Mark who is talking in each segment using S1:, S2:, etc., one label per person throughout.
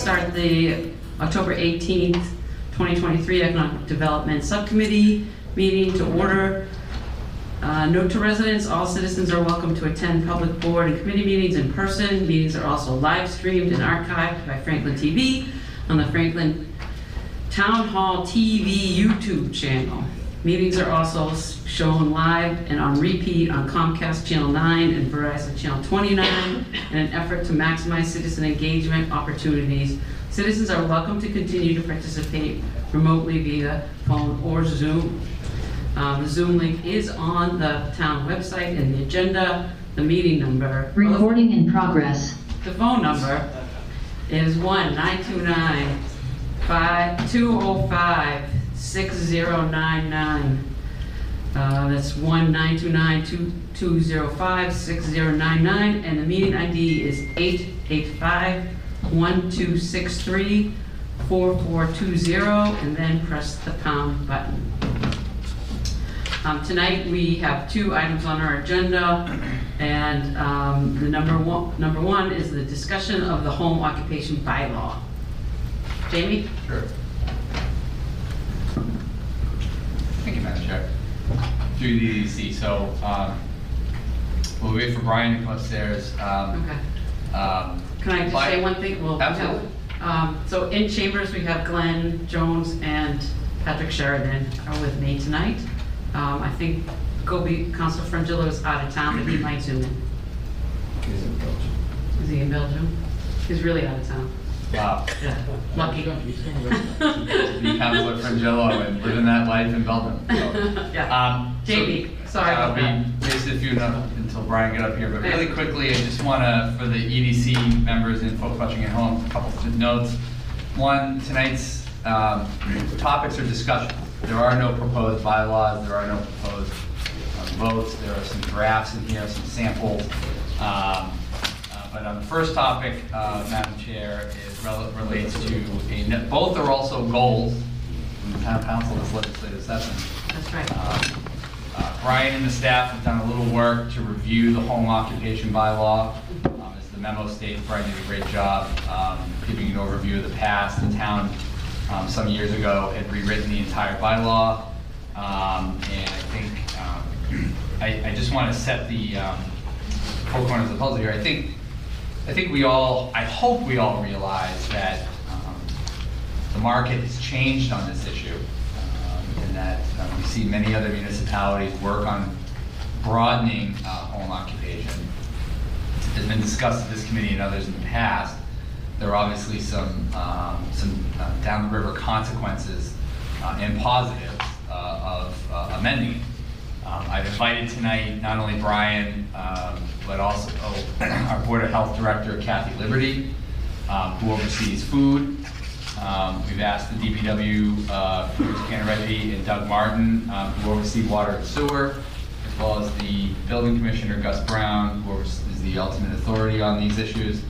S1: start the October 18th, 2023 Economic Development Subcommittee meeting to order. Uh, Note to residents, all citizens are welcome to attend public board and committee meetings in person. Meetings are also live streamed and archived by Franklin TV on the Franklin Town Hall TV YouTube channel. Meetings are also shown live and on repeat on Comcast Channel 9 and Verizon Channel 29 in an effort to maximize citizen engagement opportunities. Citizens are welcome to continue to participate remotely via phone or Zoom. Um, The Zoom link is on the town website and the agenda, the meeting number.
S2: Recording in progress.
S1: The phone number is one nine two nine five two oh five six zero nine nine. Uh, that's one nine two nine two two zero five six zero nine nine, and the meeting ID is eight eight five one two six three four four two zero, and then press the pound button. Um, Tonight, we have two items on our agenda, and um, the number one, number one is the discussion of the home occupation bylaw. Jamie?
S3: Sure. Thank you, Through the EDC, so, um, we'll wait for Bryan to come upstairs. Um,
S1: Okay.
S3: um,
S1: Can I just
S3: Bye.
S1: say one thing? Well, we have-
S3: Absolutely.
S1: um, So in chambers, we have Glenn Jones and Patrick Sheridan are with me tonight. Um, I think Cobi, Council Frongillo is out of town, but he might zoom in. Is he in Belgium? He's really out of town.
S3: Wow,
S1: lucky.
S3: to be Councilor Frongillo and living that life in Belgium, so.
S1: Yeah.
S3: Um, so-
S1: Jamie, sorry
S3: I'll
S1: about
S3: be
S1: that.
S3: wasted a few no- until Bryan get up here, but really quickly, I just want to, for the EDC members and folks watching at home, a couple of notes. One, tonight's um, topics are discussion. There are no proposed bylaws, there are no proposed uh, votes, there are some drafts in here, some samples. Um, uh, But on the first topic, uh, Madam Chair, is rel- relates to, a both are also goals from the town council this legislative session.
S1: That's right.
S3: Um, uh, Bryan and the staff have done a little work to review the home occupation bylaw. Um, As the memo states, Bryan did a great job um, giving an overview of the past. The town, um, some years ago, had rewritten the entire bylaw. Um, And I think, um, I I just want to set the um, four corners of the puzzle here. I think, I think we all, I hope we all realize that um, the market has changed on this issue, um, and that uh, we see many other municipalities work on broadening uh, home occupation. It's been discussed at this committee and others in the past. There are obviously some, um, some uh, down-the-river consequences uh, and positives uh, of uh, amending it. Um, I've invited tonight not only Bryan, um, but also oh, our Board of Health Director Cathy Liberty, um, who oversees food. Um, We've asked the DPW, uh, Brutus Cantoreggi and Doug Martin, um, who oversee water and sewer, as well as the building commissioner Gus Brown, who is the ultimate authority on these issues.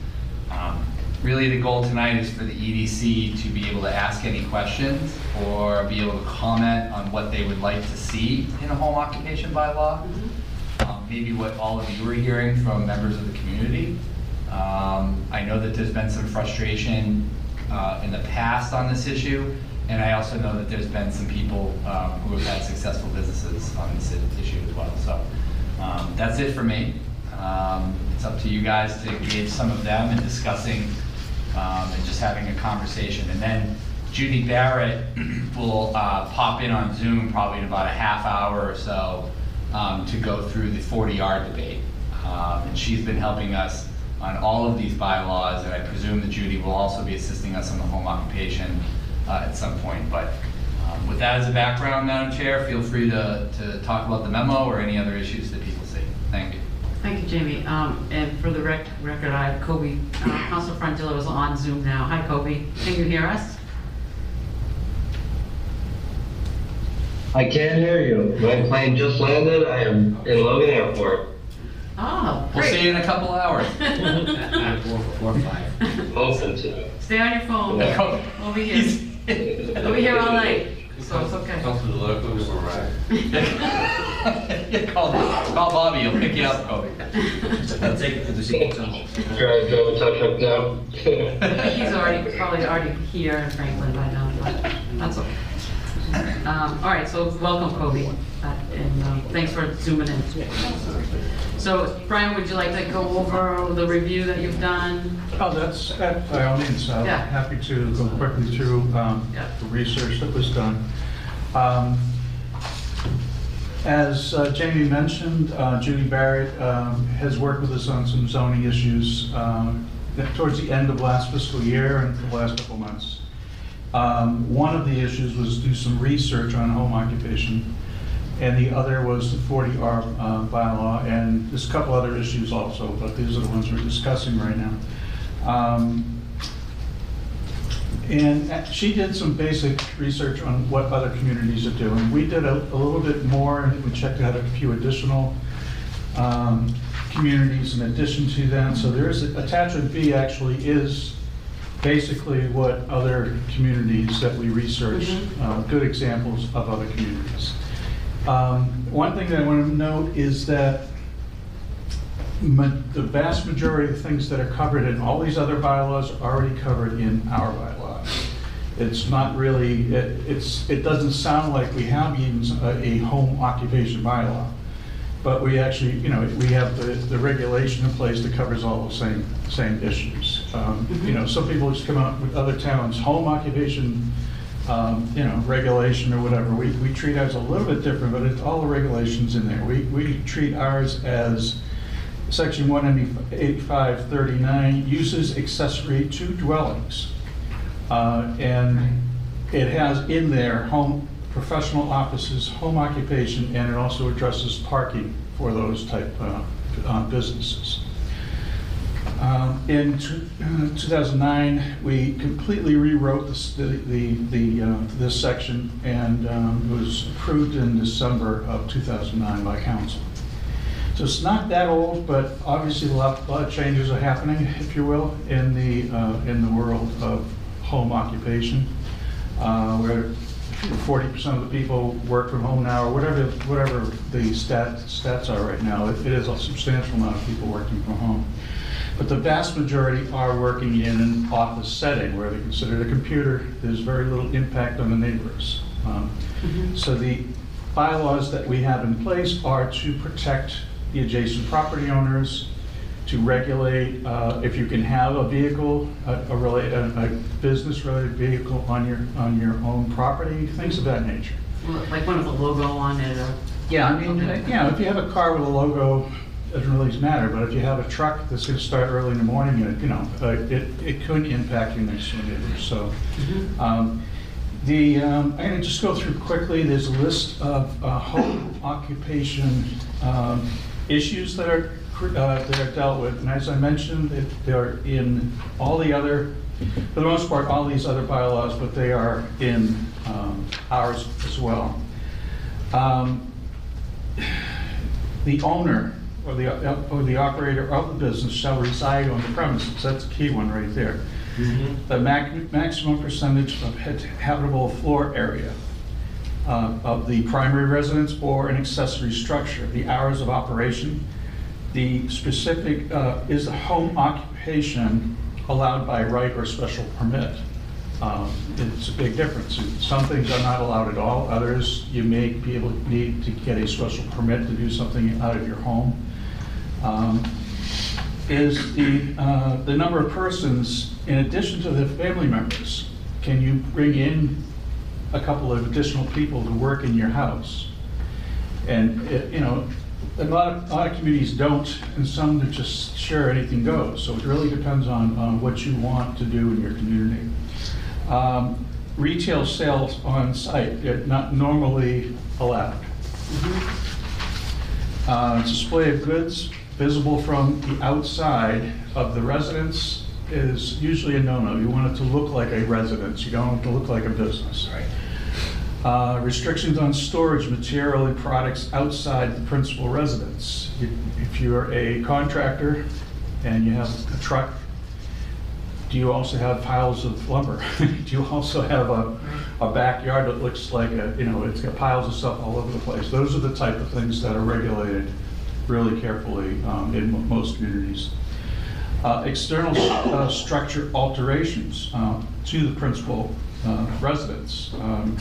S3: Um, Really, the goal tonight is for the EDC to be able to ask any questions or be able to comment on what they would like to see in a home occupation bylaw. Um, Maybe what all of you are hearing from members of the community. Um, I know that there's been some frustration uh, in the past on this issue, and I also know that there's been some people um, who have had successful businesses on this issue as well. So um, that's it for me. Um, It's up to you guys to engage some of them in discussing um, and just having a conversation. And then Judy Barrett will uh, pop in on Zoom probably in about a half hour or so um, to go through the 40R debate. Um, And she's been helping us on all of these bylaws, and I presume that Judy will also be assisting us on the home occupation uh, at some point. But um, with that as a background, Madam Chair, feel free to, to talk about the memo or any other issues that people see. Thank you.
S1: Thank you, Jamie. Um, And for the rec- record, I have Cobi, uh, Council Frongillo is on Zoom now. Hi, Cobi. Can you hear us?
S4: I can't hear you. My plane just landed. I am in Logan Airport.
S1: Oh,
S3: We'll see you in a couple hours.
S5: Or five.
S4: Hoping to.
S1: Stay on your phone.
S4: Yeah.
S1: We'll be here. We'll be here all night. So it's okay.
S5: Come to the locals, all right.
S3: Yeah, Call, call Bobby, he'll pick you up, Cobi.
S5: I'll take it to the senior center.
S4: Try to drive a touch up now.
S1: He's already, probably already here in Franklin by now, but that's okay. Um, All right, so welcome, Cobi, uh, and um, thanks for zooming in. So Bryan, would you like to go over the review that you've done?
S2: Oh, that's, that by all means, I'm
S1: Yeah.
S2: happy to go quickly through um,
S1: Yeah.
S2: the research that was done. Um, As uh, Jamie mentioned, uh, Judy Barrett um, has worked with us on some zoning issues um, that towards the end of last fiscal year and the last couple months. Um, One of the issues was do some research on home occupation, and the other was the 40R uh, bylaw, and there's a couple other issues also, but these are the ones we're discussing right now. Um, And uh, she did some basic research on what other communities are doing. We did a a little bit more, and we checked out a few additional um, communities in addition to that. So there is, attachment B actually is basically what other communities that we researched, uh, good examples of other communities. Um, One thing that I want to note is that the vast majority of the things that are covered in all these other bylaws are already covered in our bylaws. It's not really, it- it's, it doesn't sound like we have even a, a home occupation bylaw. But we actually, you know, we have the, the regulation in place that covers all the same, same issues. Um, You know, some people just come out with other towns, home occupation, um, you know, regulation or whatever. We, we treat ours a little bit different, but it's all the regulations in there. We, we treat ours as section one eighty-five thirty-nine, uses accessory to dwellings. Uh, And it has in there home, professional offices, home occupation, and it also addresses parking for those type uh, uh, businesses. Um, In uh, 2009, we completely rewrote this- the, the, the, uh, this section, and um, it was approved in December of 2009 by council. So it's not that old, but obviously a lot, a lot of changes are happening, if you will, in the, uh, in the world of home occupation. Uh, Where forty percent of the people work from home now, or whatever, whatever the stat, stats are right now. It it is a substantial amount of people working from home. But the vast majority are working in an office setting where they consider the computer, there's very little impact on the neighbors. Um, So the bylaws that we have in place are to protect the adjacent property owners, to regulate uh, if you can have a vehicle, a, a a, a business-related vehicle on your, on your own property, things of that nature.
S1: Like one with a logo on it, or?
S2: Yeah, I mean,
S1: Okay.
S2: know, if you have a car with a logo, it doesn't really matter, but if you have a truck that's gonna start early in the morning, it- you know, uh, it, it could impact your next door neighbor, so. um, The, um, I'm gonna just go through quickly, there's a list of uh, home occupation um, issues that are, uh, that are dealt with, and as I mentioned, it- they're in all the other, for the most part, all these other bylaws, but they are in um, ours as well. Um, the owner or the, or the operator of the business shall reside on the premises. That's a key one right there. The mac- maximum percentage of habitable floor area uh, of the primary residence or an accessory structure, the hours of operation, the specific, uh, is the home occupation allowed by right or special permit? Um, It's a big difference. Some things are not allowed at all, others you may be able, need to get a special permit to do something out of your home. Um, Is the, uh, the number of persons, in addition to the family members, can you bring in a couple of additional people to work in your house? And, it- you know, a lot of, a lot of communities don't, and some that just share anything goes. So it really depends on, on what you want to do in your community. Um, Retail sales on site, not normally allowed. Uh, Display of goods visible from the outside of the residence is usually a no-no. You want it to look like a residence, you don't want it to look like a business. Uh, Restrictions on storage material and products outside the principal residence. If- If you're a contractor and you have a truck, do you also have piles of lumber? Do you also have a, a backyard that looks like a, you know, it's got piles of stuff all over the place? Those are the type of things that are regulated really carefully um, in mo- most communities. Uh, External uh, structure alterations uh, to the principal uh, residence. Um,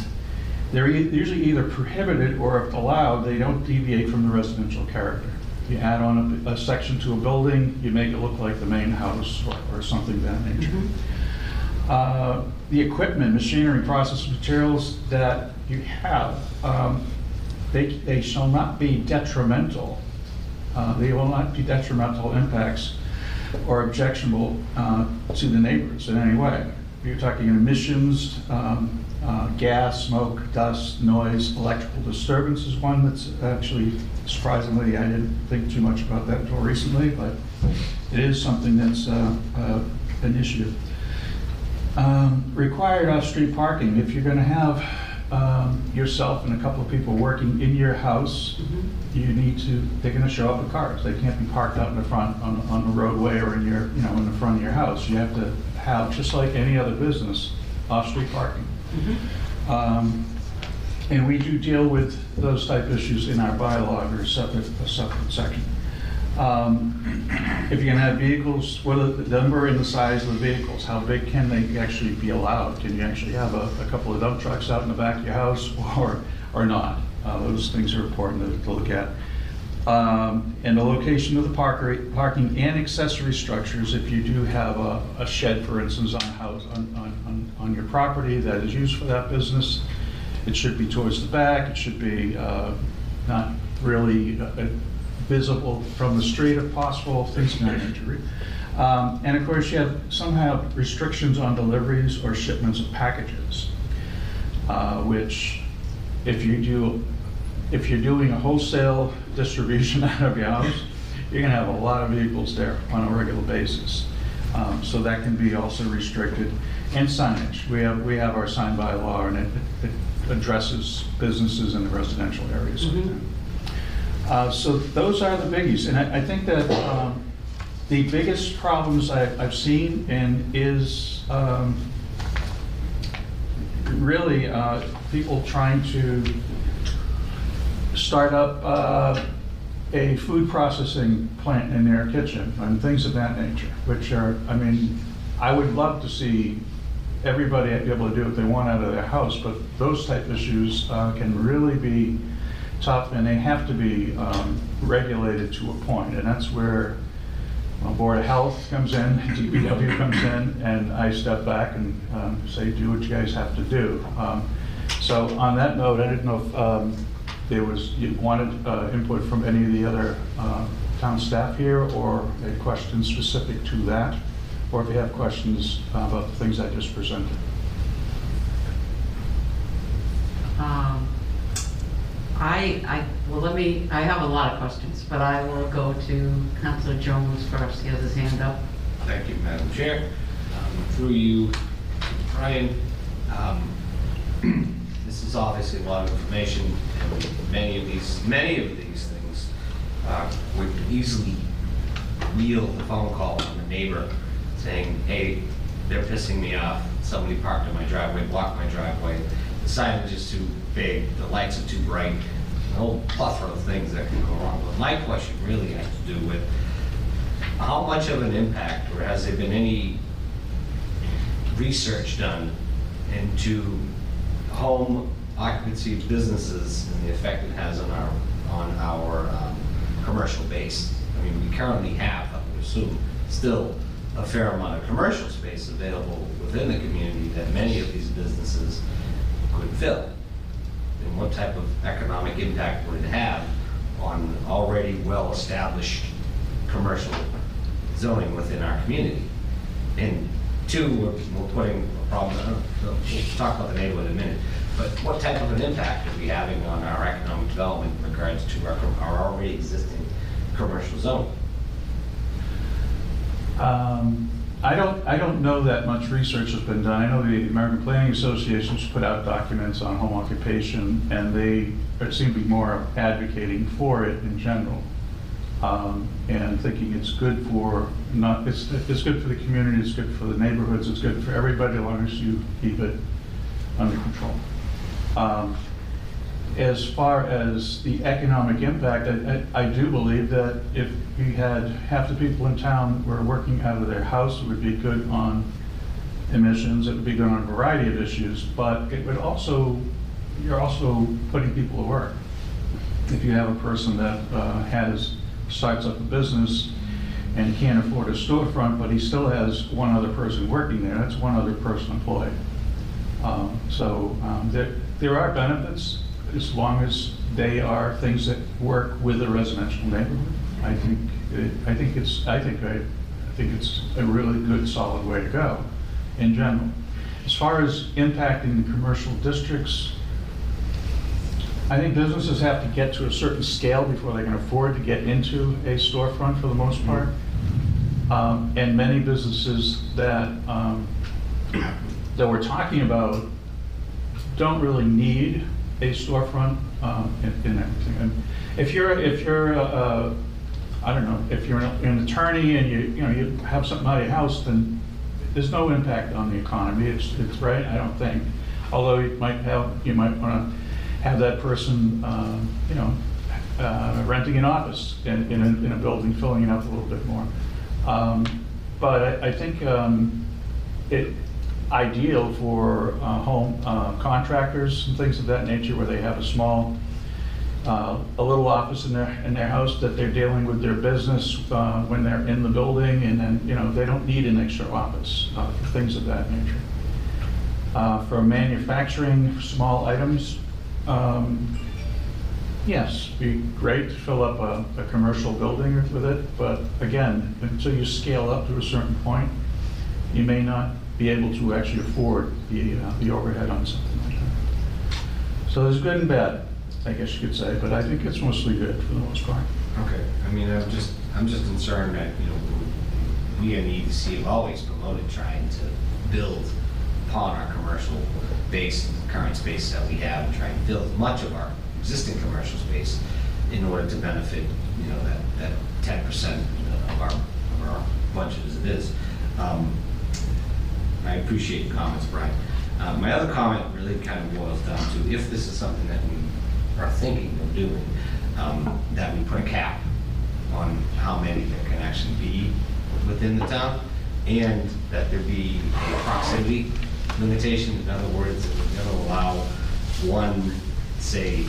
S2: They're e- usually either prohibited or if allowed, they don't deviate from the residential character. You add on a, a section to a building, you make it look like the main house or, or something of that nature. Uh, The equipment, machinery, process materials that you have, um, they, they shall not be detrimental. Uh, They will not be detrimental impacts or objectionable uh, to the neighbors in any way. You're talking emissions, um, uh, gas, smoke, dust, noise, electrical disturbance is one that's actually surprisingly, I didn't think too much about that until recently, but it is something that's uh, uh, an issue. Um, Required off-street parking, if you're gonna have um, yourself and a couple of people working in your house, you need to, they're gonna show up with cars. They can't be parked out in the front on, on the roadway or in your, you know, in the front of your house. You have to have, just like any other business, off-street parking. Um, And we do deal with those type issues in our bylaw, or a separate, a separate section. Um, If you're gonna have vehicles, what are the number and the size of the vehicles? How big can they actually be allowed? Can you actually have a, a couple of dump trucks out in the back of your house or, or not? Uh, Those things are important to, to look at. Um, And the location of the parker, parking and accessory structures, if you do have a, a shed, for instance, on house, on, on, on- your property that is used for that business, it should be towards the back, it should be uh, not really uh, visible from the street if possible, things of nature. Um, And of course, you have somehow restrictions on deliveries or shipments of packages, uh, which if you do, if you're doing a wholesale distribution out of your house, you're gonna have a lot of vehicles there on a regular basis. Um, So that can be also restricted. And signage, we have, we have our sign by law and it it addresses businesses in the residential areas. like that. Uh, So those are the biggies, and I, I think that um, the biggest problems I, I've seen and is um, really uh, people trying to start up uh, a food processing plant in their kitchen and things of that nature, which are, I mean, I would love to see everybody be able to do what they want out of their house, but those type issues uh, can really be tough, and they have to be um, regulated to a point, and that's where well, Board of Health comes in, DPW comes in, and I step back and um, say, do what you guys have to do. Um, So on that note, I didn't know if um, there was, you wanted uh, input from any of the other uh, town staff here, or a question specific to that, or if you have questions about the things I just presented.
S1: Um, I, I, well, let me, I have a lot of questions, but I will go to Counselor Jones first. He has his hand up.
S5: Thank you, Madam Chair. Um, Through you, Bryan, um, this is obviously a lot of information, and many of these, many of these things uh, would easily wield a phone call from a neighbor saying, hey, they're pissing me off, somebody parked in my driveway, blocked my driveway, the signage is too big, the lights are too bright, a whole plethora of things that can go wrong. But my question really has to do with how much of an impact, or has there been any research done into home occupancy businesses and the effect it has on our, on our um, commercial base? I mean, we currently have, I would assume, still a fair amount of commercial space available within the community that many of these businesses could fill. And what type of economic impact would it have on already well-established commercial zoning within our community? And two, we're, we're putting a problem, uh, we'll talk about the neighborhood in a minute, but what type of an impact are we having on our economic development in regards to our, our already existing commercial zone?
S2: Um, I don't, I don't know that much research has been done. I know the American Planning Association's put out documents on home occupation, and they seem to be more advocating for it in general. um, and thinking it's good for, not, it's, it's good for the community, it's good for the neighborhoods, it's good for everybody, as long as you keep it under control. Um, As far as the economic impact, I, I I do believe that if we had half the people in town were working out of their house, it would be good on emissions, it would be good on a variety of issues, but it would also, you're also putting people to work. If you have a person that uh, has, starts up a business and can't afford a storefront, but he still has one other person working there, that's one other person employed. Um, So um, there, there are benefits as long as they are things that work with a residential neighborhood. I think, it- I think it's, I think, I I think it's a really good, solid way to go in general. As far as impacting the commercial districts, I think businesses have to get to a certain scale before they can afford to get into a storefront for the most part. Um, And many businesses that, um, that we're talking about don't really need a storefront um, in in everything. And If you're, if you're, uh, uh, don't know, if you're an attorney and you, you know, you have something out of your house, then there's no impact on the economy. It's, it's right, I don't think. Although you might have, you might want to have that person, um, you know, uh, renting an office in, in a, in a building, filling it up a little bit more. Um, But I, I think um, it, ideal for uh, home uh, contractors and things of that nature where they have a small, uh, a little office in their, in their house that they're dealing with their business uh, when they're in the building and then, you know, they don't need an extra office, uh, things of that nature. For manufacturing small items, um, yes, be great to fill up a, a commercial building with it, but again, until you scale up to a certain point, you may not be able to actually afford the, uh, the overhead on something like that. So there's good and bad, I guess you could say, but I think it's mostly good for the most part.
S5: Okay, I mean, I'm just, I'm just concerned that, you know, we the EDC have always promoted trying to build upon our commercial base, current space that we have, and try and fill as much of our existing commercial space in order to benefit, you know, that, that ten percent of our, of our budget as it is. Um, I appreciate your comments, Brian. Uh, My other comment really kind of boils down to, if this is something that we are thinking of doing, um, that we put a cap on how many there can actually be within the town, and that there be a proximity limitation. In other words, that we're going to allow one, say,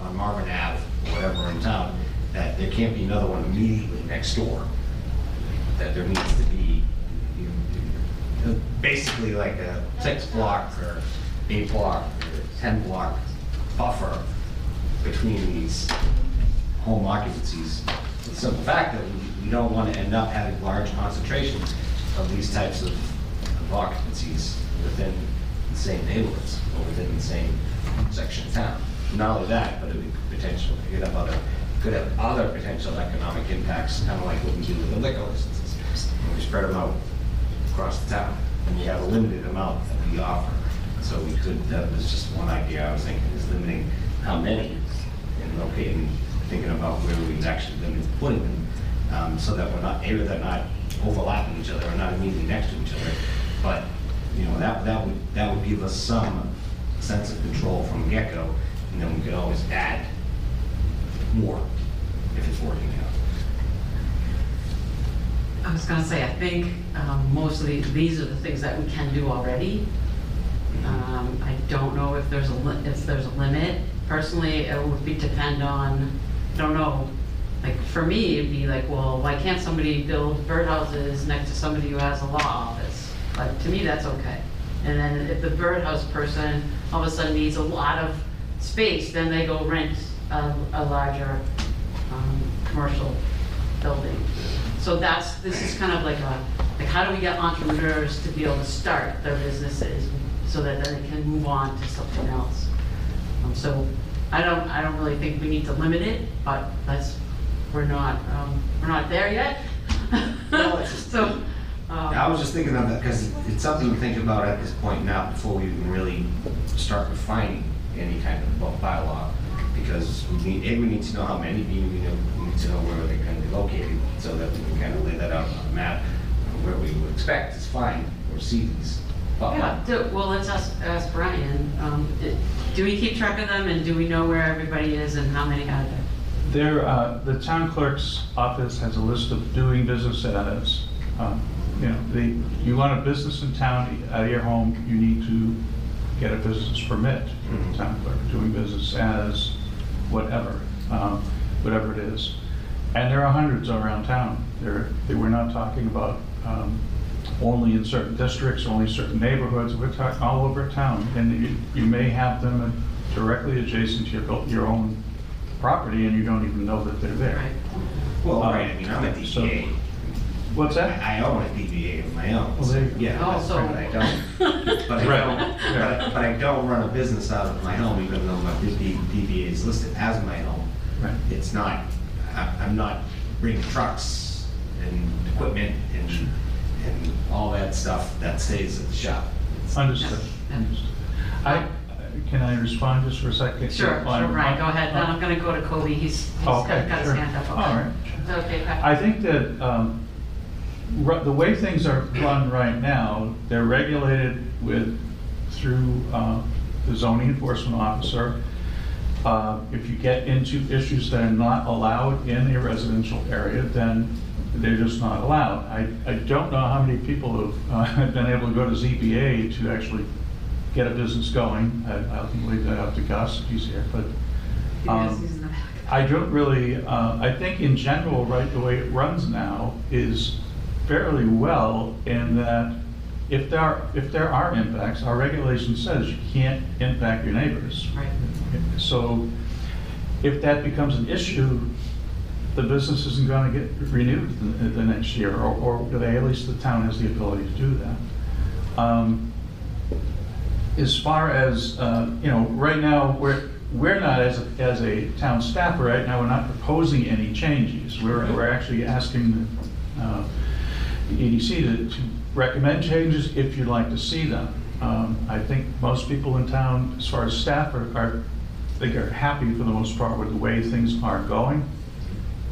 S5: on Marvin Ave, whatever in town, that there can't be another one immediately next door. That there needs to be, you know, basically like a six block or eight block or 10 block buffer between these home occupancies. So the simple fact that we- we don't want to end up having large concentrations of these types of of occupancies within the same neighborhoods or within the same section of town. Not only that, but it would potentially, could have other, could have other potential economic impacts, kind of like what we do with the liquor licenses. We spread them out across the town, and you have a limited amount that we offer. So we could, that was just one idea I was thinking, is limiting how many, and locating, thinking about where we actually limit putting them, um, so that we're not, either they're not overlapping each other or not immediately next to each other. But, you know, that, that would, that would give us some sense of control from get-go, and then we could always add more if it's working out.
S1: I was gonna say, I think um, mostly these are the things that we can do already. Um, I don't know if there's a, li- if there's a limit. Personally, it would be depend on, I don't know, like, for me, it'd be like, well, why can't somebody build birdhouses next to somebody who has a law office? But to me, that's okay. And then if the birdhouse person all of a sudden needs a lot of space, then they go rent a, a larger, um, commercial building. So that's, this is kind of like a, like how do we get entrepreneurs to be able to start their businesses so that then they can move on to something else? Um, So I don't, I don't really think we need to limit it, but that's, we're not, um, we're not there yet.
S5: Just-
S1: So, um,
S5: I was just thinking of that because it's something to think about at this point now before we even really start refining any kind of bu- bylaw because we need, A, we need to know how many, B, we know- we need to know where they're gonna be located, so that we can kind of lay that out on a map, where we would expect is fine, or see these. pop
S1: Yeah, do- well, let's ask, ask Bryan, um, d- do we keep track of them and do we know where everybody is and how many are there?
S2: There, uh, the town clerk's office has a list of doing business as, um, you know, the, you want a business in town, out of your home, you need to get a business permit from the
S5: Mhm.
S2: town clerk, doing business as whatever, um, whatever it is. And there are hundreds around town. There, they- we're not talking about um, only in certain districts, only certain neighborhoods, we're talking all over town. And you, you may have them directly adjacent to your, your own property and you don't even know that they're there.
S1: Right.
S5: Well,
S2: Uh,
S5: right, I mean, I'm a
S2: so-
S5: DBA.
S2: What's that?
S5: I I own a DBA of my own.
S2: Well, there you go.
S5: Yeah,
S1: Oh,
S5: that's
S1: so-
S5: right, but I don't, but I
S2: Right,
S5: don't,
S2: yeah.
S5: but, but I don't run a business out of my home, even though my D- DBA is listed as my home.
S2: Right.
S5: It's not, I- I'm not bringing trucks and equipment and, and all that stuff that stays at the shop. It's-
S2: Understood. Understood. I, can I respond just for a second?
S1: Sure, sure,
S2: On-
S1: Bryan, go ahead, then
S2: on-
S1: I'm gonna go to Cobi, he's, he's
S2: Oh,
S1: got
S2: Okay,
S1: got his
S2: sure.
S1: hand up.
S2: All right.
S1: Is that okay, Pat?
S2: I think that um, ru- the way things are run right now, they're regulated with, through uh, the zoning enforcement officer. Uh, If you get into issues that are not allowed in a residential area, then they're just not allowed. I, I don't know how many people have uh, been able to go to ZBA to actually get a business going. I I can leave that up to Gus, if he's here, but. Um,
S1: he's in the back.
S2: I don't really, uh, I think in general, right, the way it runs now is fairly well in that if there, are- if there are impacts, our regulation says you can't impact your neighbors.
S1: Right.
S2: So if that becomes an issue, the business isn't going to get renewed the, the next year, or, or they, at least the town has the ability to do that. Um, As far as, uh, you know, right now, we're, we're not, as, a- as a town staff, right now, we're not proposing any changes. We're, we're actually asking uh, EDC to, to recommend changes if you'd like to see them. Um, I think most people in town, as far as staff are, are, think are happy for the most part with the way things are going.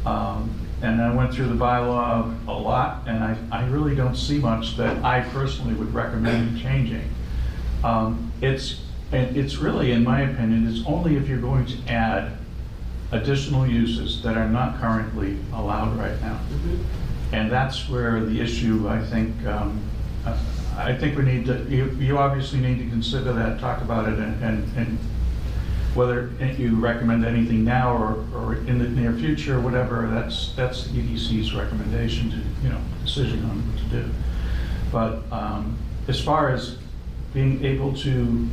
S2: Um, And I went through the bylaw a lot, and I, I really don't see much that I personally would recommend changing. Um, It's, and it's really, in my opinion, it's only if you're going to add additional uses that are not currently allowed right now. And that's where the issue, I think, um, I think we need to, you, you obviously need to consider that, talk about it, and, and and whether you recommend anything now or, or in the near future, whatever, that's, that's the EDC's recommendation to, you know, decision on what to do. But um, as far as being able to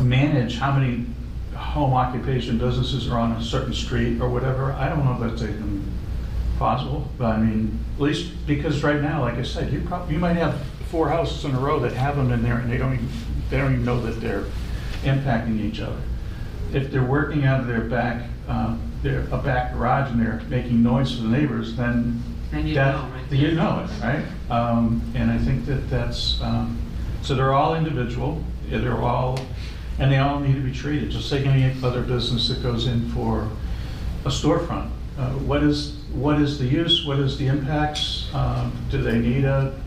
S2: manage how many home occupation businesses are on a certain street or whatever, I don't know if that's even possible, but I mean, at least, because right now, like I said, you probably, you might have four houses in a row that have them in there and they don't even, they don't even know that they're impacting each other. If they're working out of their back, uh, their, a back garage and they're making noise to the neighbors, then
S1: Then you
S2: that-
S1: know, right?
S2: You know it, right? Um, and I think that that's, um, so they're all individual, yeah, they're all, and they all need to be treated, just like any other business that goes in for a storefront. Uh, What is, what is the use, what is the impacts? Um, Do they need a,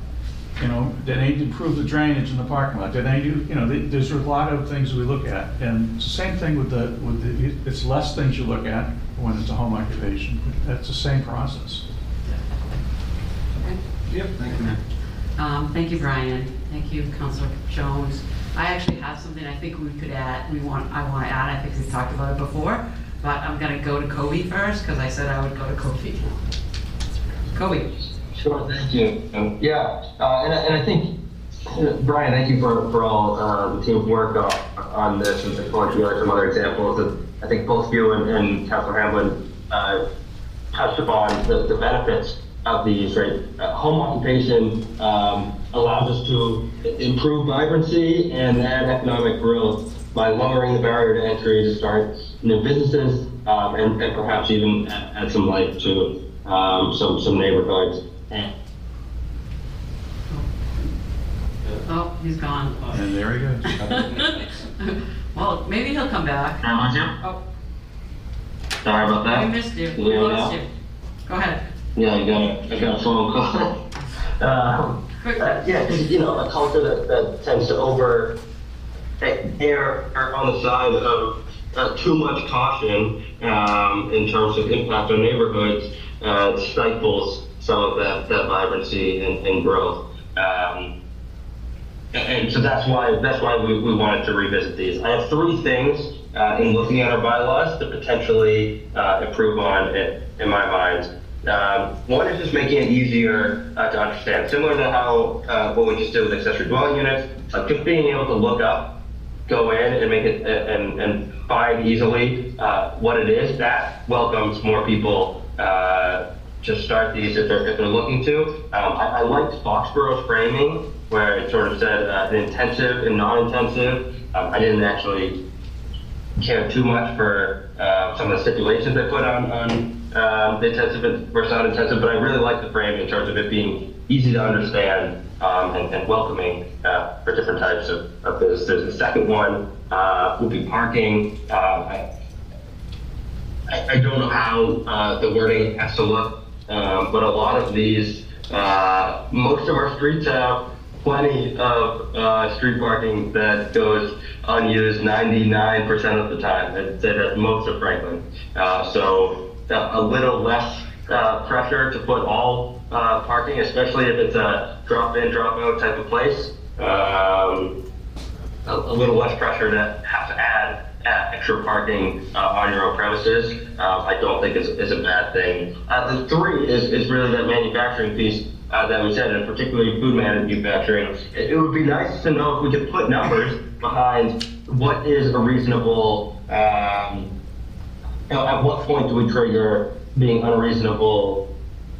S2: you know, do they need to improve the drainage in the parking lot? Do they do, you know, th- there's a lot of things we look at. And it's the same thing with the, with the, it's less things you look at when it's a home occupation. That's the same process.
S1: Okay.
S5: Yep, thank you.
S1: Um, Thank you, Bryan. Thank you, Counselor Jones. I actually have something I think we could add, we want, I want to add, I think we've talked about it before, but I'm going to go to Cobi first, because I said I would go to Cobi. Cobi?
S4: Sure, thank you. Um, Yeah, uh, and, I- and I think, uh, Bryan, thank you for, for all uh, the team's work on, on this and through like some other examples. that I think both you and, and Councilor Hamblen uh, touched upon the, the benefits of these, right? Uh, home occupation um, allows us to improve vibrancy and add economic growth by lowering the barrier to entry to start new businesses um, and, and perhaps even add, add some life to um, some some neighborhoods. And
S1: Oh, he's gone.
S2: And there he goes.
S1: Well, maybe he'll come back.
S4: I'm I
S1: Oh,
S4: Sorry about
S1: We
S4: that.
S1: missed you.
S4: Can you
S1: We
S4: hear me
S1: lost you. Go ahead.
S4: Yeah, I got a, I got a phone call.
S1: Quick.
S4: uh, yeah, 'cause, you know, a culture that, that tends to over err on the side of uh, too much caution um, in terms of impact on neighborhoods uh, stifles some of that, that vibrancy and, and growth. Um, and- so that's why that's why we, we wanted to revisit these. I have three things uh, in looking at our bylaws to potentially uh, improve on it in my mind. Um, one is just making it easier uh, to understand, similar to how uh, what we just did with accessory dwelling units. Just being able to look up, go in, and make it and and find easily uh, what it is. That welcomes more people uh, to start these if they're if they're looking to. Um, I, I liked Foxborough's framing where it sort of said uh, intensive and non-intensive. Um, I didn't actually care too much for uh, some of the stipulations they put on, on um, the intensive versus non-intensive, but I really like the frame in terms of it being easy to understand um, and, and welcoming uh, for different types of, of businesses. The second one uh, be parking. Uh, I, I, don't know how uh, the wording has to look, um, but a lot of these, uh, most of our streets have plenty of uh, street parking that goes unused 99% of the time. I'd say most of Franklin. So a little less pressure to put all uh, parking, especially if it's a drop-in, drop-out type of place. Um, a, a little less pressure to have to add uh, extra parking uh, on your own premises. Uh, I don't think is, is a bad thing. Uh, the three is, is really that manufacturing piece uh, that we said, and particularly food manufacturing. It, it would be nice to know if we could put numbers behind what is a reasonable. Um, you know, at what point do we trigger being unreasonable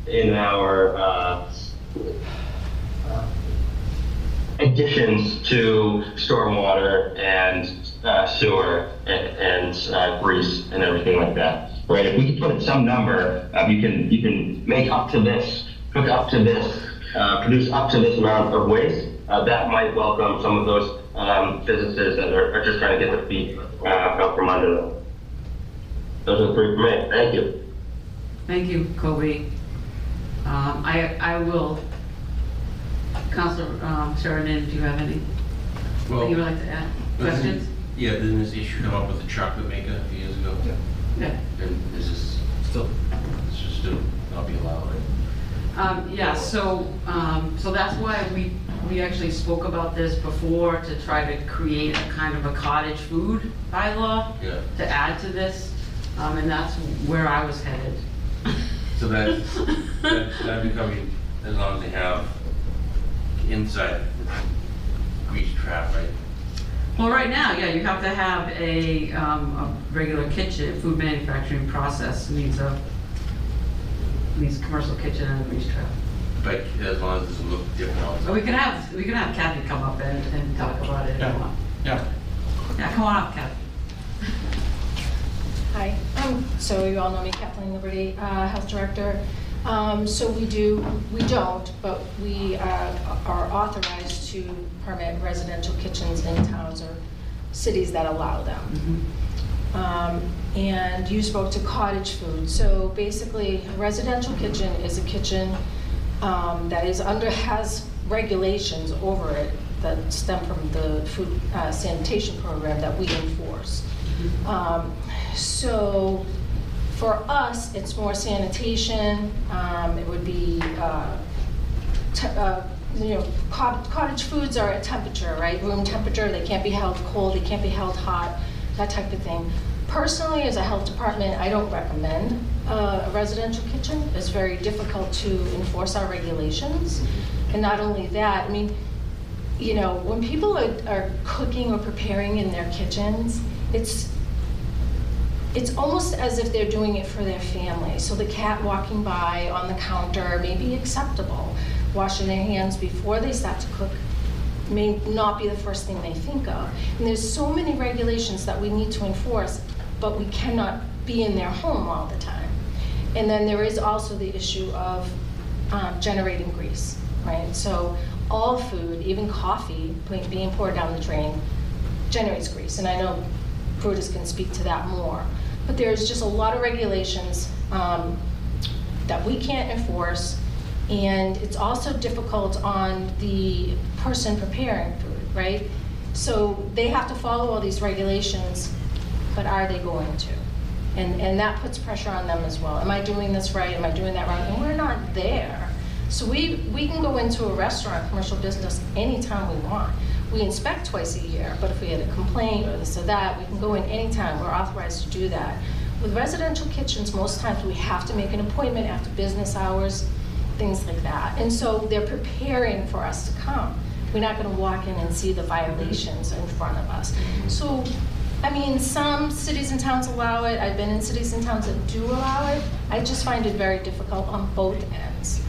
S4: in our uh, additions to stormwater and uh, sewer and, and uh, grease and everything like that. Right? If we can put some number, uh, you can you can make up to this, cook up to this, uh, produce up to this amount of waste. Uh, that might welcome some of those um, businesses that are, are just trying to get their feet uh, out from under them. Those are the three for me. Thank you.
S1: Thank you, Cobi. Um, I, I will, Counselor um, Sheridan, do you have any,
S6: Well,
S1: you would like to add?
S6: doesn't-
S1: Questions?
S6: Yeah, didn't this issue come up with the chocolate maker a few years ago?
S1: Yeah.
S6: And is this still, this should still not be allowed, right?
S1: Um, yeah, so, um, so that's why we, we actually spoke about this before to try to create a kind of a cottage food bylaw
S6: Yeah.
S1: to add to this, um, and that's where I was headed.
S6: So that, that, that becoming, as long as they have inside grease trap, right?
S1: Well, right now, yeah, you have to have a, um, a regular kitchen, food manufacturing process needs a, needs a commercial kitchen and a grease trap.
S6: But as long as it doesn't look different
S1: But
S6: outside.
S1: we can have, we can have Cathy come up and, and talk about it if you
S2: Yeah.
S1: want.
S2: Yeah.
S1: Yeah, come on up, Cathy.
S7: Hi, um, so you all know me, Cathleen Liberty, uh, Health Director. Um, So we do, we don't, but we uh, are authorized to permit residential kitchens in towns or cities that allow them. Um, And you spoke to cottage food. So basically, a residential kitchen is a kitchen um, that is under, has regulations over it that stem from the food uh, sanitation program that we enforce. Um, So for us, it's more sanitation. Um, It would be uh, uh, you know, cot- cottage foods are at temperature, right? Room temperature, they can't be held cold, they can't be held hot, that type of thing. Personally, as a health department, I don't recommend uh, a residential kitchen. It's very difficult to enforce our regulations. And not only that, I mean, you know, when people are, are cooking or preparing in their kitchens, it's, it's almost as if they're doing it for their family. So the cat walking by on the counter may be acceptable. Washing their hands before they start to cook may not be the first thing they think of. And there's so many regulations that we need to enforce, but we cannot be in their home all the time. And then there is also the issue of um, generating grease, right? So all food, even coffee being poured down the drain, generates grease. And I know Brutus can speak to that more. But there's just a lot of regulations um, that we can't enforce, and it's also difficult on the person preparing food, right? So they have to follow all these regulations, but are they going to? And, and that puts pressure on them as well. Am I doing this right? Am I doing that wrong? And we're not there. So we, we can go into a restaurant, commercial business, anytime we want. We inspect twice a year, but if we had a complaint or this or that, we can go in anytime. We're authorized to do that. With residential kitchens, most times we have to make an appointment after business hours, things like that. And so they're preparing for us to come. We're not gonna walk in and see the violations in front of us. So, I mean, some cities and towns allow it. I've been in cities and towns that do allow it. I just find it very difficult on both ends.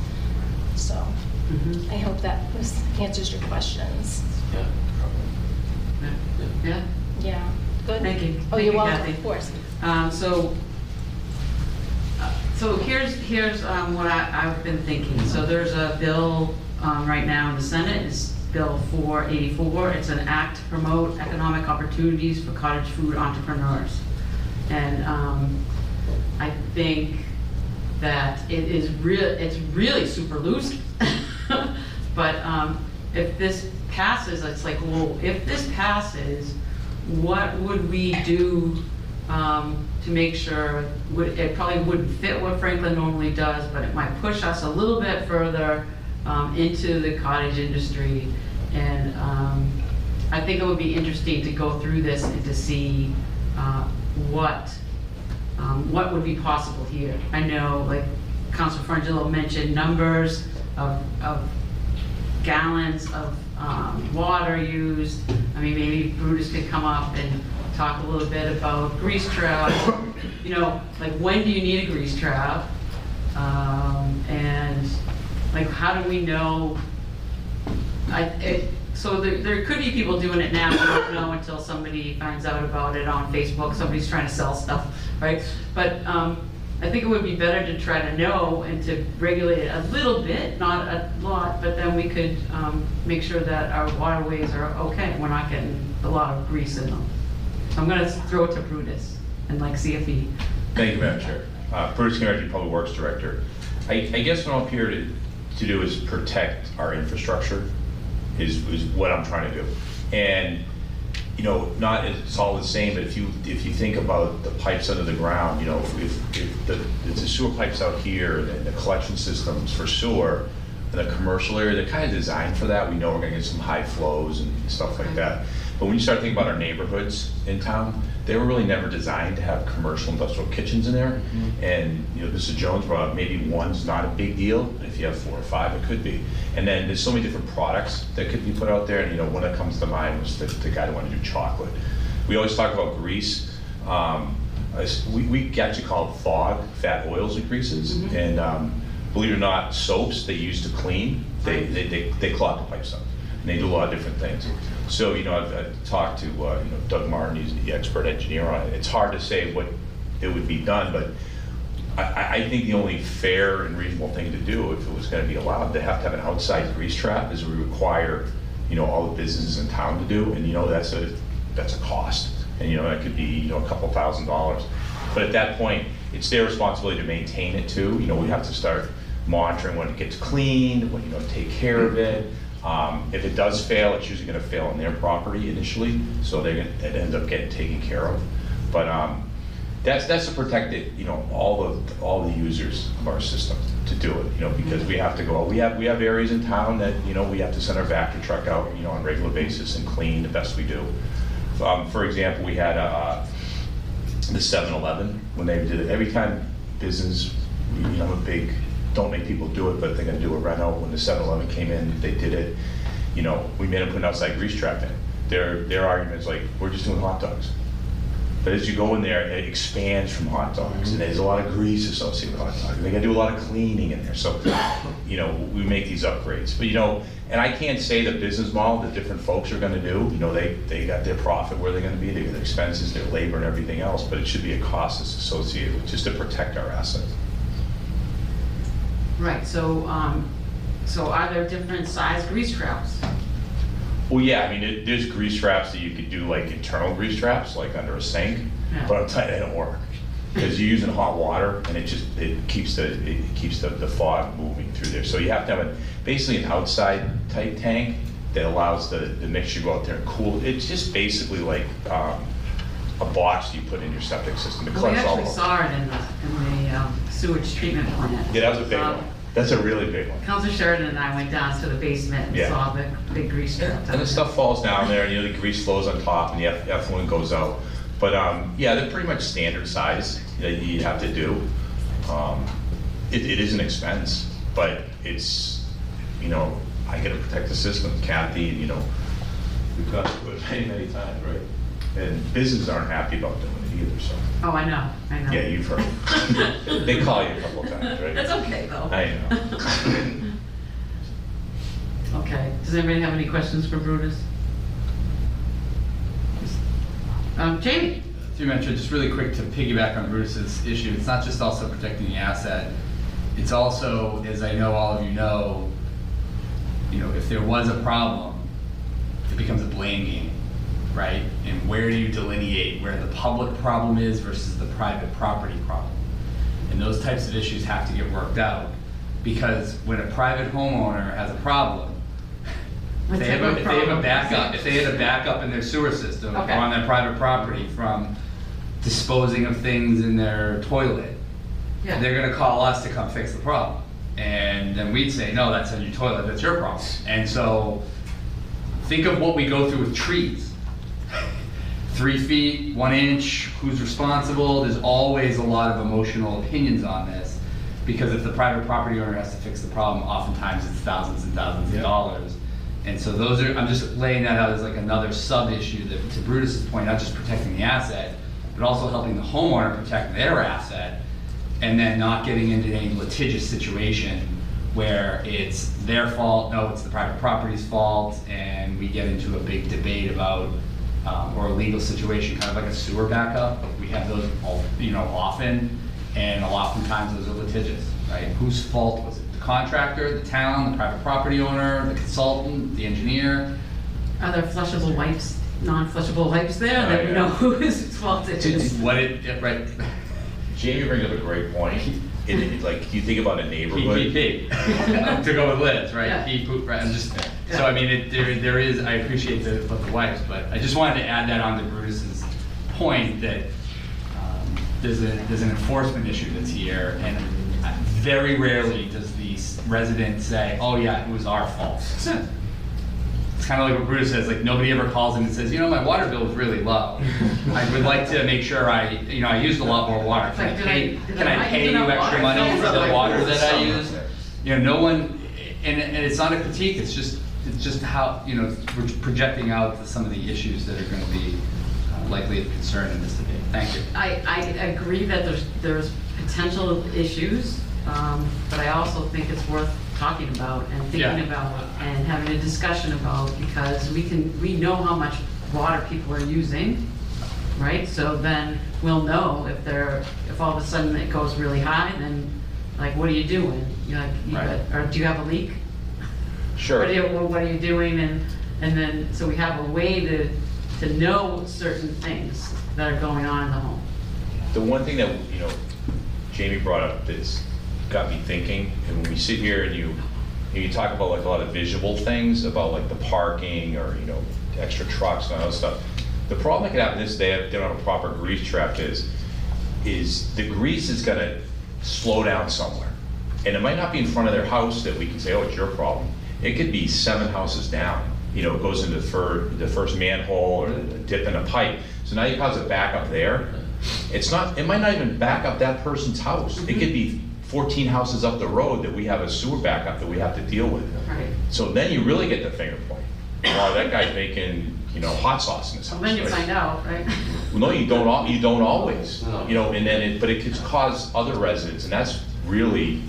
S7: So, mm-hmm. I hope that was- answers your questions.
S6: Yeah.
S1: Yeah,
S7: Yeah, good?
S1: Thank you.
S7: Oh,
S1: Thank
S7: you're
S1: you,
S7: welcome,
S1: Cathy.
S7: of course.
S1: um, so, uh, so here's, here's, um, what I, I've been thinking. So there's a bill, um, right now in the Senate, it's Bill four eighty-four. It's an act to promote economic opportunities for cottage food entrepreneurs. And, um, I think that it is real, it's really super loose. But, um, if this passes, it's like, well, if this passes, what would we do, um, to make sure, would, it probably wouldn't fit what Franklin normally does, but it might push us a little bit further, um, into the cottage industry. And, um, I think it would be interesting to go through this and to see, uh, what, um, what would be possible here. I know, like, Council Frongillo mentioned numbers of, of gallons of, um, water used. I mean, maybe Brutus could come up and talk a little bit about grease trap. You know, like, when do you need a grease trap? Um, and, like, how do we know I, it, so there, there could be people doing it now, we don't know until somebody finds out about it on Facebook, somebody's trying to sell stuff, right? But, um, I think it would be better to try to know and to regulate it a little bit, not a lot, but then we could, um, make sure that our waterways are okay, we're not getting a lot of grease in them. So I'm gonna throw it to Brutus and like see if he,
S8: Thank you, Madam Chair. Uh, Brutus Cantoreggi, Public Works Director. I, I guess what I'm here to, to do is protect our infrastructure, is, is what I'm trying to do. And, you know, not, it's all the same, but if you, if you think about the pipes under the ground, you know, if, if the, if the sewer pipes out here and the collection systems for sewer, in the commercial area, they're kind of designed for that. We know we're gonna get some high flows and stuff like that. But when you start thinking about our neighborhoods in town, they were really never designed to have commercial industrial kitchens in there. And, you know, Mr. Jones brought up, maybe one's not a big deal, if you have four or five, it could be. And then there's so many different products that could be put out there, and, you know, one that comes to mind was the, the guy that wanted to do chocolate. We always talk about grease. Um, we, we actually call it fog, fat oils and greases. And, um, believe it or not, soaps they use to clean, they, they, they, they clog the pipes up. And they do a lot of different things. So, you know, I've, I've talked to, uh, you know, Doug Martin, he's the expert engineer on it. It's hard to say what it would be done, but I- I, think the only fair and reasonable thing to do, if it was gonna be allowed, to have to have an outside grease trap, is we require, you know, all the businesses in town to do, and you know, that's a, that's a cost. And, you know, that could be, you know, a couple thousand dollars. But at that point, it's their responsibility to maintain it too, you know, we have to start monitoring when it gets cleaned, when, you know, take care of it. Um, if it does fail, it's usually gonna fail on their property initially, so gonna, it ends up getting taken care of. But, um, that's, that's to protect it, you know, all the, all the users of our system to do it, you know, because we have to go, we have, we have areas in town that, you know, we have to send our vacuum truck out, you know, on a regular basis and clean the best we do. Um, for example, we had, uh, the 7-Eleven, when they did it, every time business, you know, I'm a big, don't make people do it, but they're gonna do a reno, when the 7-Eleven came in, they did it, you know, we made them put an outside grease trap in. Their, their argument is like, we're just doing hot dogs. But as you go in there, it expands from hot dogs, and mm-hmm. there's a lot of grease associated with hot dogs. They gotta do a lot of cleaning in there, so, you know, we make these upgrades. But, you know, and I can't say the business model that different folks are gonna do, you know, they, they got their profit where they're gonna be, they got their expenses, their labor and everything else, but it should be a cost that's associated with, just to protect our assets.
S1: Right, so, um, so are there different size grease traps?
S8: Well, yeah, I mean, it- there's grease traps that you could do, like internal grease traps, like under a sink,
S1: Yeah.
S8: but I'm telling you, they don't work. because you're using hot water, and it just, it keeps the, it keeps the, the fog moving through there. So you have to have a, basically an outside type tank that allows the, the mixture to go out there and cool. It's just basically like, um, a box you put in your septic system to
S1: Well, We
S8: collect all
S1: actually
S8: the.
S1: saw it in the, in the um, sewage treatment plant.
S8: Yeah, that was a big
S1: Um,
S8: one. That's a really big one.
S1: Counselor Sheridan and I went down to the basement and saw the big grease trap. down
S8: And the
S1: there.
S8: stuff falls down there, and you know, the grease flows on top, and the eff- effluent goes out. But, um, yeah, they're pretty much standard size that you have to do. Um, It, it is an expense, but it's, you know, I gotta protect the system, Cathy, and, you know, we've gone through it many, many times, right? And businesses aren't happy about doing it either, so,
S1: Oh, I know, I know.
S8: yeah, you've heard. They call you a couple of times, right?
S1: That's okay, though.
S8: I know.
S1: Okay, does anybody have any questions for Brutus? Um, Jamie?
S3: Through Metro, just really quick to piggyback on Bruce's issue, it's not just also protecting the asset, it's also, as I know all of you know, you know, if there was a problem, it becomes a blame game, right? And where do you delineate where the public problem is versus the private property problem? And those types of issues have to get worked out, because when a private homeowner has a problem, if they have a, if they have a backup, if they had a backup in their sewer system
S1: Okay.
S3: on their private property from disposing of things in their toilet,
S1: Yeah.
S3: they're gonna call us to come fix the problem. And then we'd say, no, that's in your toilet, that's your problem. And so, think of what we go through with trees. Three feet, one inch, who's responsible? There's always a lot of emotional opinions on this. Because if the private property owner has to fix the problem, oftentimes it's thousands and thousands of dollars. And so those are, I'm just laying that out as like another sub-issue that, to Brutus's point, not just protecting the asset, but also helping the homeowner protect their asset, and then not getting into any litigious situation where it's their fault, no, it's the private property's fault, and we get into a big debate about, um, or a legal situation, kind of like a sewer backup. We have those, all you know, often, and oftentimes those are litigious, right? Whose fault was it? The contractor, the town, the private property owner, the consultant, the engineer?
S1: Are there flushable wipes, non-flushable wipes there,
S8: Oh,
S1: that we
S8: yeah.
S1: know whose fault it is?
S3: What it, yeah, right,
S8: Jamie brings up a great point. It, it- like, you think about a neighborhood.
S3: PPP, to go with Liz, right?
S1: Yeah.
S3: Pee poop, right, I'm just, so I mean, it, there, there is, I appreciate the, the wipes, but I just wanted to add that on to Brutus's point that, um, there's a, there's an enforcement issue that's here, and very rarely does the resident say, oh yeah, it was our fault. It's kind of like what Brutus says, like, nobody ever calls in and says, you know, my water bill is really low. I would like to make sure I, you know, I used a lot more water. Can I
S1: Like, I-
S3: pay, can
S1: I
S3: I pay you extra money for the water that I
S1: summer.
S3: use? You know, no one, and, and it's not a critique, it's just, it's just how, you know, we're projecting out some of the issues that are gonna be uh, likely of concern in this debate. Thank you.
S1: I, I agree that there's, there's potential issues, um, but I also think it's worth talking about and thinking
S3: Yeah.
S1: about and having a discussion about, because we can, we know how much water people are using, right? So then we'll know if they're, if all of a sudden it goes really high, then, like, what are you doing? You're like, you
S3: Right.
S1: got- or do you have a leak?
S8: Sure.
S1: What are you, what are you doing, and, and then, so we have a way to, to know certain things that are going on in the home.
S8: The one thing that, you know, Jamie brought up that's got me thinking, and when we sit here and you, and you talk about like a lot of visual things, about like the parking or, you know, extra trucks and all that stuff. The problem that could happen is they have, they don't have a proper grease trap is, is the grease is gonna slow down somewhere. And it might not be in front of their house that we can say, oh, it's your problem. It could be seven houses down. You know, it goes into fir, the first manhole or the dip in a pipe. So now you cause a backup there. It's not, it might not even back up that person's house. It could be fourteen houses up the road that we have a sewer backup that we have to deal with.
S1: Right.
S8: So then you really get the finger point. Wow, that guy's making, you know, hot sauce in his house.
S1: then you
S8: right?
S1: find out, right?
S8: Well, No, you don't, al- you don't always, you know, and then it, but it could cause other residents, and that's really,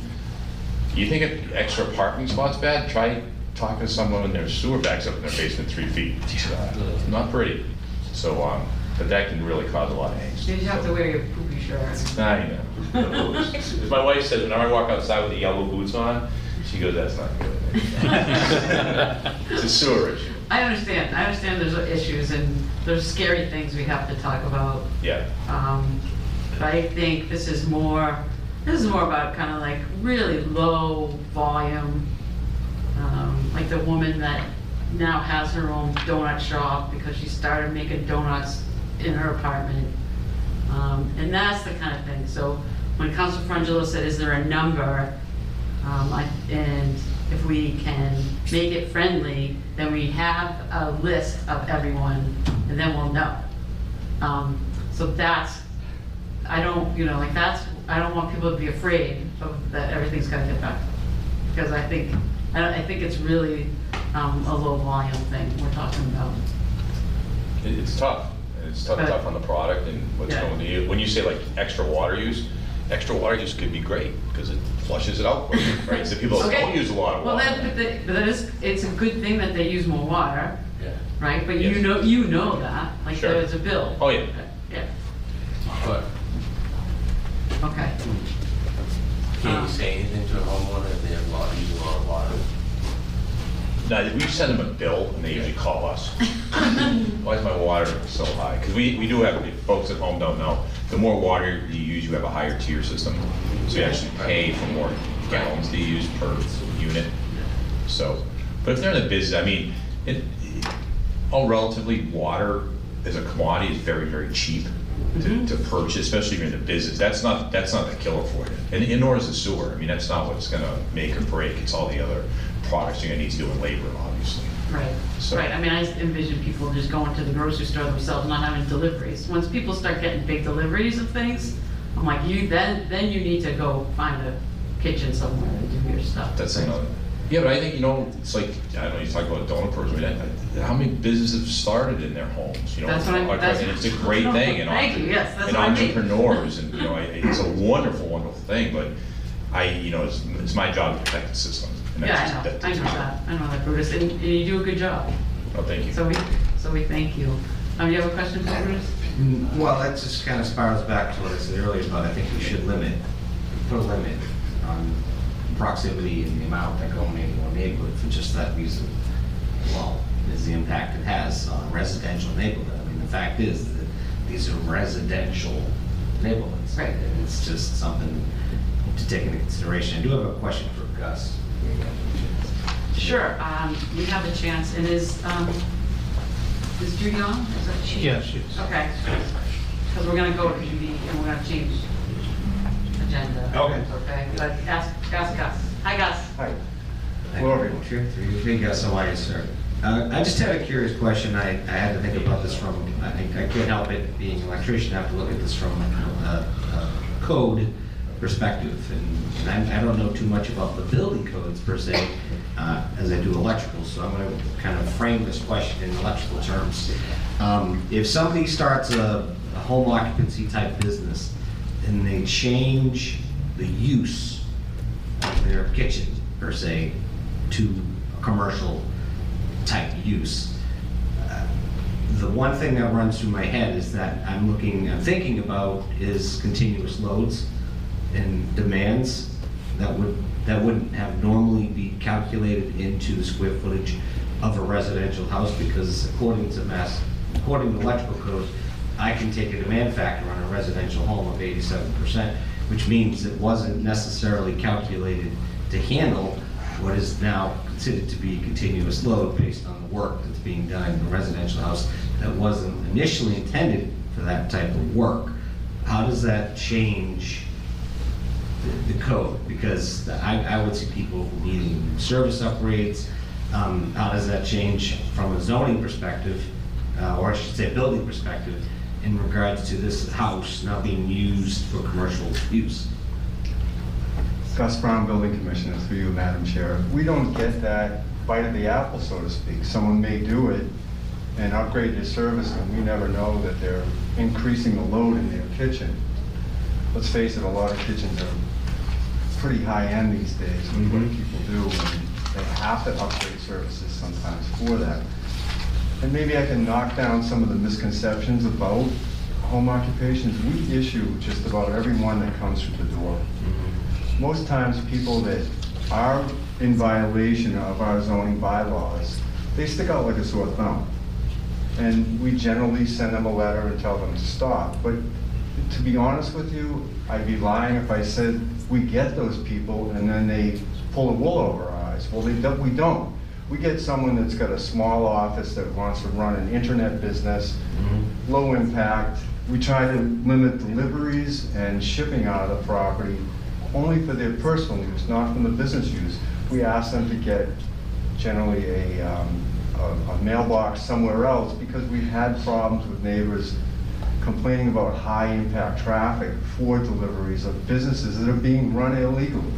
S8: you think an extra parking spot's bad? Try talking to someone when their sewer backs up in their basement three feet. It's, uh, Not pretty. So, um, but that can really cause a lot of angst.
S1: You have to wear your poopy shirt.
S8: I know. As my wife says, whenever I walk outside with the yellow boots on, she goes, that's not good. It's a sewer issue.
S1: I understand, I understand there's issues and there's scary things we have to talk about.
S8: Yeah.
S1: Um, But I think this is more, this is more about kind of like really low volume. Um, Like the woman that now has her own donut shop because she started making donuts in her apartment. Um, And that's the kind of thing. So when Council Frongillo said, is there a number? Um, I- And if we can make it friendly, then we have a list of everyone, and then we'll know. Um, So that's, I don't, you know, like that's, I don't want people to be afraid of that everything's gonna get better. Because I think, I I think it's really um, a low volume thing we're talking about.
S8: It- It's tough, it's tough, tough on the product and what's
S1: Yeah.
S8: going to you. When you say like extra water use, extra water use could be great, because it flushes it out quicker, right? So people
S1: Okay.
S8: don't use a lot of
S1: Well,
S8: water.
S1: but that, but that is, it's a good thing that they use more water,
S6: Yeah.
S1: right? But you
S8: Yes.
S1: know, you know that, like
S8: Sure.
S1: there's a bill.
S8: Oh, yeah.
S1: Yeah,
S6: But
S1: okay.
S6: can you say anything to a homeowner if they have a lot, use a lot of water?
S8: Now, we send them a bill, and they usually call us. Why is my water so high? Because we, we do have, if folks at home don't know, the more water you use, you have a higher tier system. So you actually pay for more gallons to use per unit. So, but if they're in the business, I mean, it, all relatively, water as a commodity is very, very cheap to, mm-hmm. to purchase, especially if you're in the business. That's not, that's not the killer for you. And, and nor is the sewer. I mean, that's not what's gonna make or break. It's all the other products you're gonna need to do in labor, obviously.
S1: Right,
S8: So-
S1: right. I mean, I envision people just going to the grocery store themselves, not having deliveries. Once people start getting big deliveries of things, I'm like, you, then, then you need to go find a kitchen somewhere and do your stuff.
S8: That's another. Yeah, but I think, you know, it's like, I don't know, you talk about I mean, I- how many businesses have started in their homes, you know?
S1: That's what I'm- that's-
S8: And it's a great
S1: No,
S8: thing, and.
S1: thank you, yes, that's
S8: And
S1: what I mean.
S8: entrepreneurs, and, you know, I- it's a wonderful, wonderful thing, but I, you know, it's, it's my job to protect the system. and
S1: Yeah,
S8: just-
S1: I know,
S8: that
S1: I know
S8: takes
S1: that, I know that, Brutus, and and you do a good job.
S8: Oh, thank you.
S1: So we, so we thank you. Um, you have a question for Brutus?
S5: Well, that just kind of spirals back to what I said earlier, but I think we should limit, put a limit on proximity and the amount that go in any one neighborhood for just that reason. Well, is the impact it has on a residential neighborhood. I mean, the fact is that these are residential neighborhoods.
S1: Right.
S5: And it's just something to take into consideration. I do have a question for Gus.
S1: Sure, um, we have a chance, and is, um, is Judy on? Is that she?
S2: Yes, yes.
S1: Okay, because we're gonna go to Judy, and we're gonna change agenda.
S5: Okay.
S1: Okay, but ask, ask Gus. Hi, Gus.
S9: Hi.
S5: Hello, everyone. Sure. Three, Gus, how are you, sir? Uh, I just had a curious question. I, I had to think about this from, I think, I can't help it, being an electrician, I have to look at this from a, a code perspective. And I, I don't know too much about the building codes per se, uh, as I do electrical, so I'm gonna kind of frame this question in electrical terms. Um, If somebody starts a, a home occupancy type business, and they change the use of their kitchen, per se, to commercial type use. Uh, The one thing that runs through my head is that I'm looking, I'm thinking about is continuous loads and demands that would, that wouldn't have normally be calculated into the square footage of a residential house, because according to mass, according to electrical code, I can take a demand factor on a residential home of eighty-seven percent, which means it wasn't necessarily calculated to handle what is now considered to be a continuous load based on the work that's being done in a residential house that wasn't initially intended for that type of work. How does that change the- the code? Because I, I would see people needing service upgrades. Um, How does that change from a zoning perspective, uh, or I should say, building perspective, in regards to this house now being used for commercial use?
S9: Gus Brown, Building Commissioner, through you, Madam Chair. We don't get that bite of the apple, so to speak. Someone may do it and upgrade their service, and we never know that they're increasing the load in their kitchen. Let's face it, a lot of kitchens are pretty high-end these days with what
S5: Mhm.
S9: people do, and they have to upgrade services sometimes for that. And maybe I can knock down some of the misconceptions about home occupations. We issue just about everyone that comes through the door. Most times, people that are in violation of our zoning bylaws, they stick out like a sore thumb. And we generally send them a letter and tell them to stop. But to be honest with you, I'd be lying if I said we get those people and then they pull the wool over our eyes. Well, they don't, we don't. We get someone that's got a small office that wants to run an internet business, mm-hmm. low impact. We try to limit deliveries and shipping out of the property only for their personal use, not from the business use. We ask them to get generally a, um, a a mailbox somewhere else because we've had problems with neighbors complaining about high-impact traffic for deliveries of businesses that are being run illegally.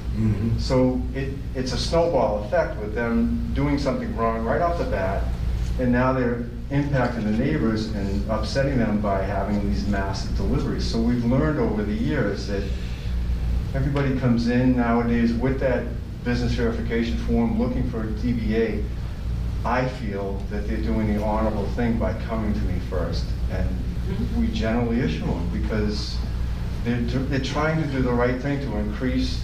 S9: So it, it's a snowball effect with them doing something wrong right off the bat, and now they're impacting the neighbors and upsetting them by having these massive deliveries. So we've learned over the years that everybody comes in nowadays with that business verification form, looking for a DBA. I feel that they're doing the honorable thing by coming to me first, and mm-hmm. we generally issue them because they're, they're trying to do the right thing to increase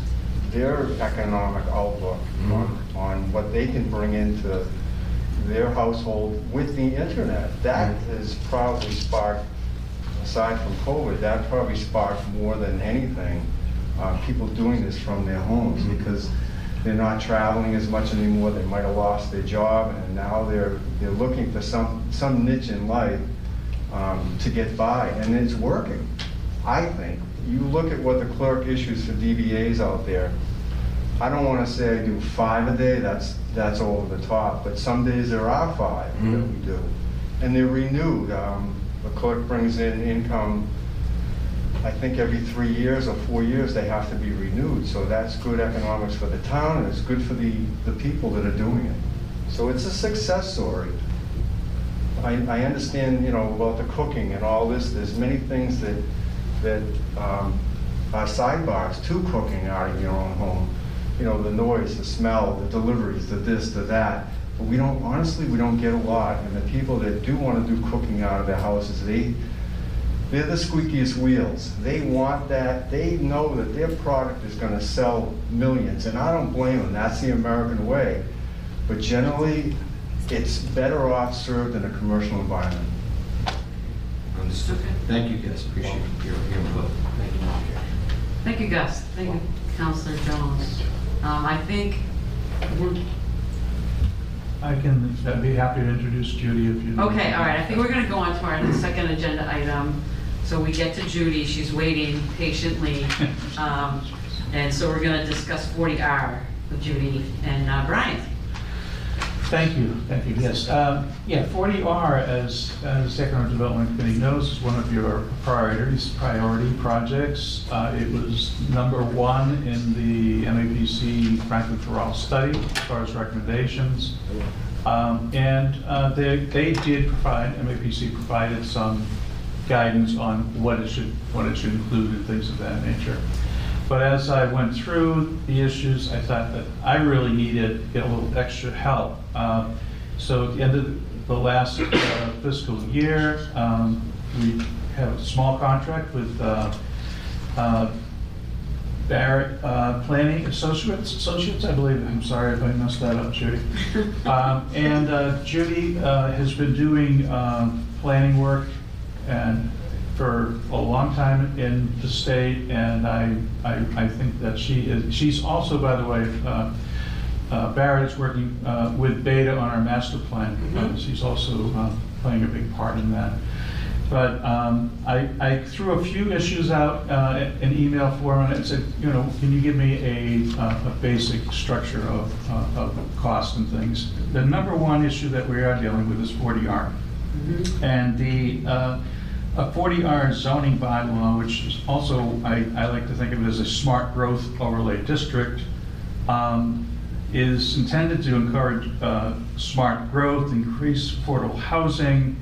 S9: their economic outlook mm-hmm. on, on what they can bring into their household with the internet. That mm-hmm. has probably sparked, aside from COVID, that probably sparked more than anything, uh, people doing this from their homes because they're not traveling as much anymore, they might have lost their job, and now they're, they're looking for some, some niche in life um, to get by, and it's working, I think. You look at what the clerk issues for DBAs out there, I don't want to say I do five a day, that's, that's over the top, but some days there are five that we do. And they're renewed. Um, The clerk brings in income, I think every three years or four years, they have to be renewed. So that's good economics for the town, and it's good for the, the people that are doing it. So it's a success story. I, I understand, you know, about the cooking and all this, there's many things that, that um, are sidebars to cooking out of your own home. You know, the noise, the smell, the deliveries, the this, the that. But we don't, honestly, we don't get a lot. And the people that do want to do cooking out of their houses, they, they're the squeakiest wheels. They want that, they know that their product is gonna sell millions, and I don't blame them, that's the American way. But generally, it's better off served in a commercial environment.
S5: Understood. Thank you, guys, appreciate your your input. Thank you, Madam
S1: Thank you, Gus. Thank you, Counselor Jones. Um, I think, we're-
S2: I can, I'd be happy to introduce Judy if you.
S1: okay, all right, I think we're gonna go on to our second agenda item. So we get to Judy, she's waiting patiently. Um, And so we're gonna discuss 40R with Judy and uh, Bryan.
S2: Thank you, thank you, yes. Um, Yeah, 40R, as, as the Economic Development Committee knows, is one of your priorities, priority projects. Uh, It was number one in the MAPC Franklin Terrell study as far as recommendations. Um, And uh, they, they did provide, MAPC provided some guidance on what it should, what it should include and things of that nature. But as I went through the issues, I thought that I really needed a little extra help. Uh, So at the end of the last uh, fiscal year, um, we have a small contract with uh, uh, Barrett uh, Planning Associates, Associates, I believe, I'm sorry if I messed that up, Judy. Um, And uh, Judy uh, has been doing um, planning work and for a long time in the state, and I, I, I think that she is, she's also, by the way, uh, uh, Barrett is working uh, with Beta on our master plan. Uh, She's also uh, playing a big part in that. But um, I, I threw a few issues out uh, in email form and said, you know, can you give me a, uh, a basic structure of, uh, of cost and things? The number one issue that we are dealing with is 40R. And the, uh, a 40R zoning bylaw, which is also, I, I like to think of it as a smart growth overlay district, um, is intended to encourage uh, smart growth, increase affordable housing.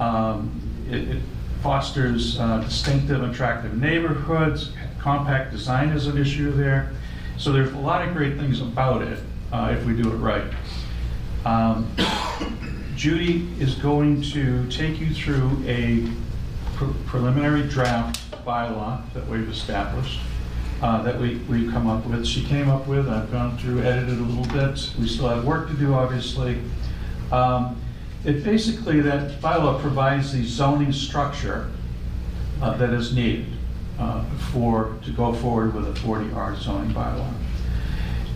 S2: Um, It it fosters uh, distinctive, attractive neighborhoods. Compact design is an issue there. So there's a lot of great things about it uh, if we do it right. Um, Judy is going to take you through a pre- preliminary draft bylaw that we've established, uh, that we, we've come up with. She came up with, I've gone through, edited a little bit. We still have work to do, obviously. Um, It basically, that bylaw provides the zoning structure uh, that is needed uh, for, to go forward with a 40R zoning bylaw.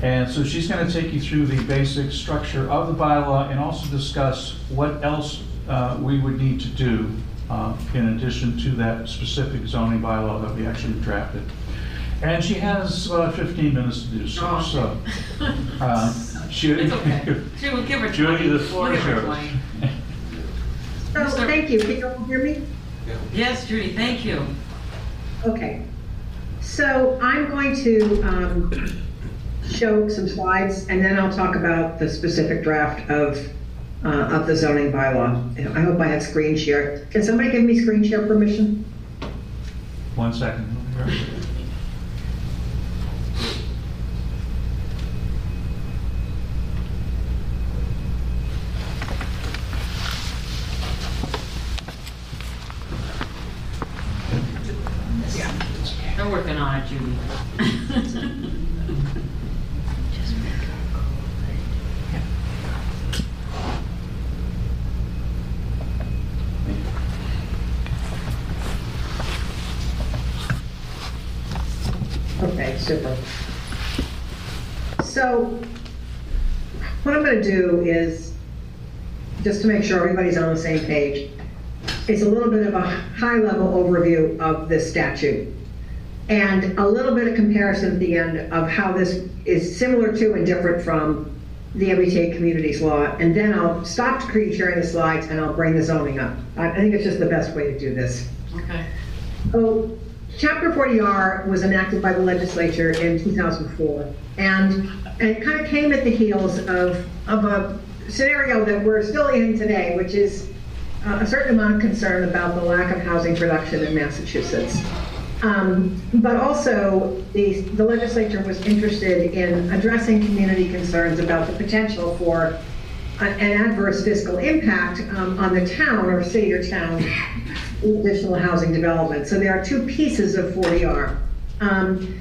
S2: And so she's going to take you through the basic structure of the bylaw and also discuss what else uh, we would need to do uh, in addition to that specific zoning bylaw that we actually drafted. And she has about 15 minutes to do so,
S1: Oh.
S2: so. uh, she-
S1: It's okay. She will give her
S2: Judy,
S1: 20.
S2: the floor
S1: We'll
S2: is
S1: give her
S2: yours.
S1: 20.
S10: Oh,
S1: Mr.
S10: thank you. Can you all hear me?
S1: Yes, Judy, thank you.
S10: Okay. So I'm going to um, show some slides, and then I'll talk about the specific draft of, uh, of the zoning bylaw. I hope I have screen share. Can somebody give me screen share permission?
S2: One second.
S1: They're working on it, Judy.
S10: Okay, super. So what I'm going to do is, just to make sure everybody's on the same page, it's a little bit of a high-level overview of this statute and a little bit of comparison at the end of how this is similar to and different from the MBTA Communities Law. And then I'll stop sharing the slides and I'll bring the zoning up. I I think it's just the best way to do this.
S1: Okay.
S10: So, Chapter 40R was enacted by the legislature in 2004, and, it kind of came at the heels of, of a scenario that we're still in today, which is a certain amount of concern about the lack of housing production in Massachusetts. Um, But also, the, the legislature was interested in addressing community concerns about the potential for an adverse fiscal impact um, on the town or city or town additional housing development. So there are two pieces of 40R. Um,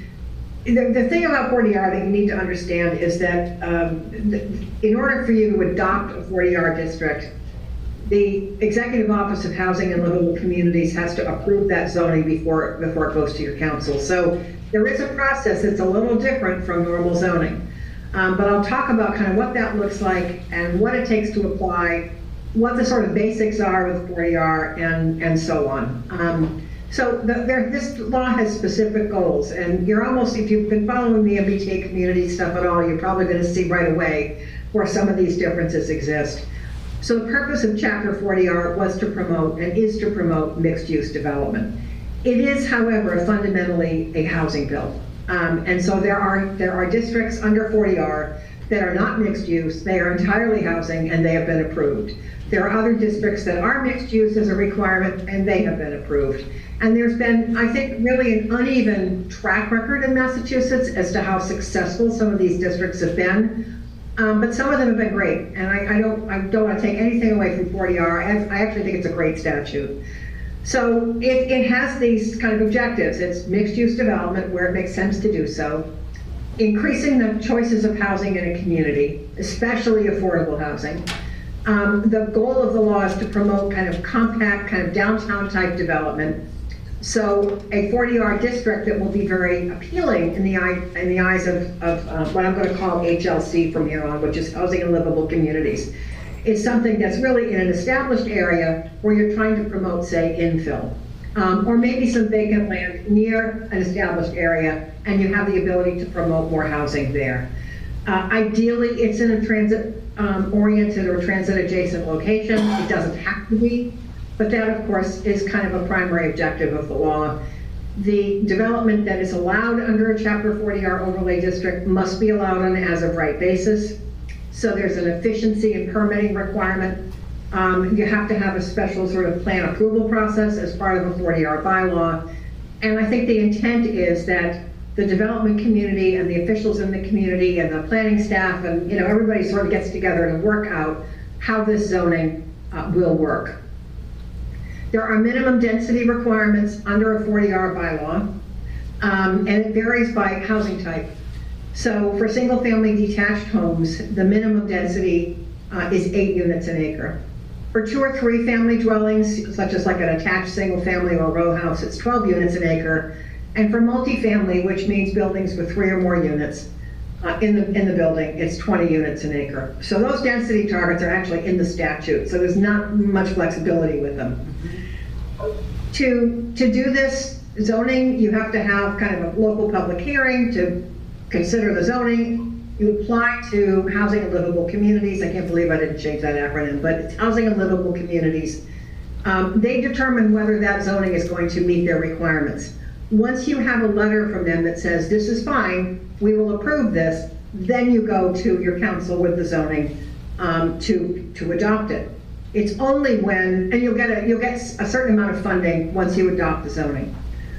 S10: The, the thing about 40R that you need to understand is that um, in order for you to adopt a 40R district, the Executive Office of Housing and Livable Communities has to approve that zoning before, before it goes to your council. So there is a process that's a little different from normal zoning. Um, But I'll talk about kind of what that looks like and what it takes to apply, what the sort of basics are with 40R and, and so on. Um, So the- there, this law has specific goals, and you're almost, if you've been following the MBTA community stuff at all, you're probably gonna see right away where some of these differences exist. So the purpose of Chapter 40R was to promote and is to promote mixed-use development. It is, however, fundamentally a housing bill. Um, And so there are, there are districts under 40R that are not mixed use, they are entirely housing, and they have been approved. There are other districts that are mixed use as a requirement, and they have been approved. And there's been, I think, really an uneven track record in Massachusetts as to how successful some of these districts have been. Um, but some of them have been great, and I, I don't, I don't want to take anything away from 40R. I, I actually think it's a great statute. So it, it has these kind of objectives. It's mixed-use development where it makes sense to do so, increasing the choices of housing in a community, especially affordable housing. Um, the goal of the law is to promote kind of compact, kind of downtown-type development. So a 40R district that will be very appealing in the eye, in the eyes of, of uh, what I'm going to call HLC from here on, which is Housing and Livable Communities, is something that's really in an established area where you're trying to promote, say, infill. Um, or maybe some vacant land near an established area, and you have the ability to promote more housing there. Uh, Ideally, it's in a transit-oriented or transit-adjacent location. It doesn't have to be, but that, of course, is kind of a primary objective of the law. The development that is allowed under a Chapter 40R overlay district must be allowed on an as-of-right basis. So there's an efficiency and permitting requirement. Um, You have to have a special sort of plan approval process as part of a 40R bylaw. And I think the intent is that the development community and the officials in the community and the planning staff and, you know, everybody sort of gets together to work out how this zoning uh, will work. There are minimum density requirements under a 40R bylaw, um, and it varies by housing type. So for single-family detached homes, the minimum density uh, is eight units an acre. For two or three family dwellings, such as like an attached single-family or row house, it's 12 units an acre. And for multifamily, which means buildings with three or more units uh, in the, in the building, it's 20 units an acre. So those density targets are actually in the statute, so there's not much flexibility with them. To, to do this zoning, you have to have kind of a local public hearing to consider the zoning. You apply to Housing and Livable Communities, I can't believe I didn't change that acronym, but it's Housing and Livable Communities. Um, They determine whether that zoning is going to meet their requirements. Once you have a letter from them that says, this is fine, we will approve this, then you go to your council with the zoning um, to, to adopt it. It's only when, and you'll get a, you'll get a certain amount of funding once you adopt the zoning.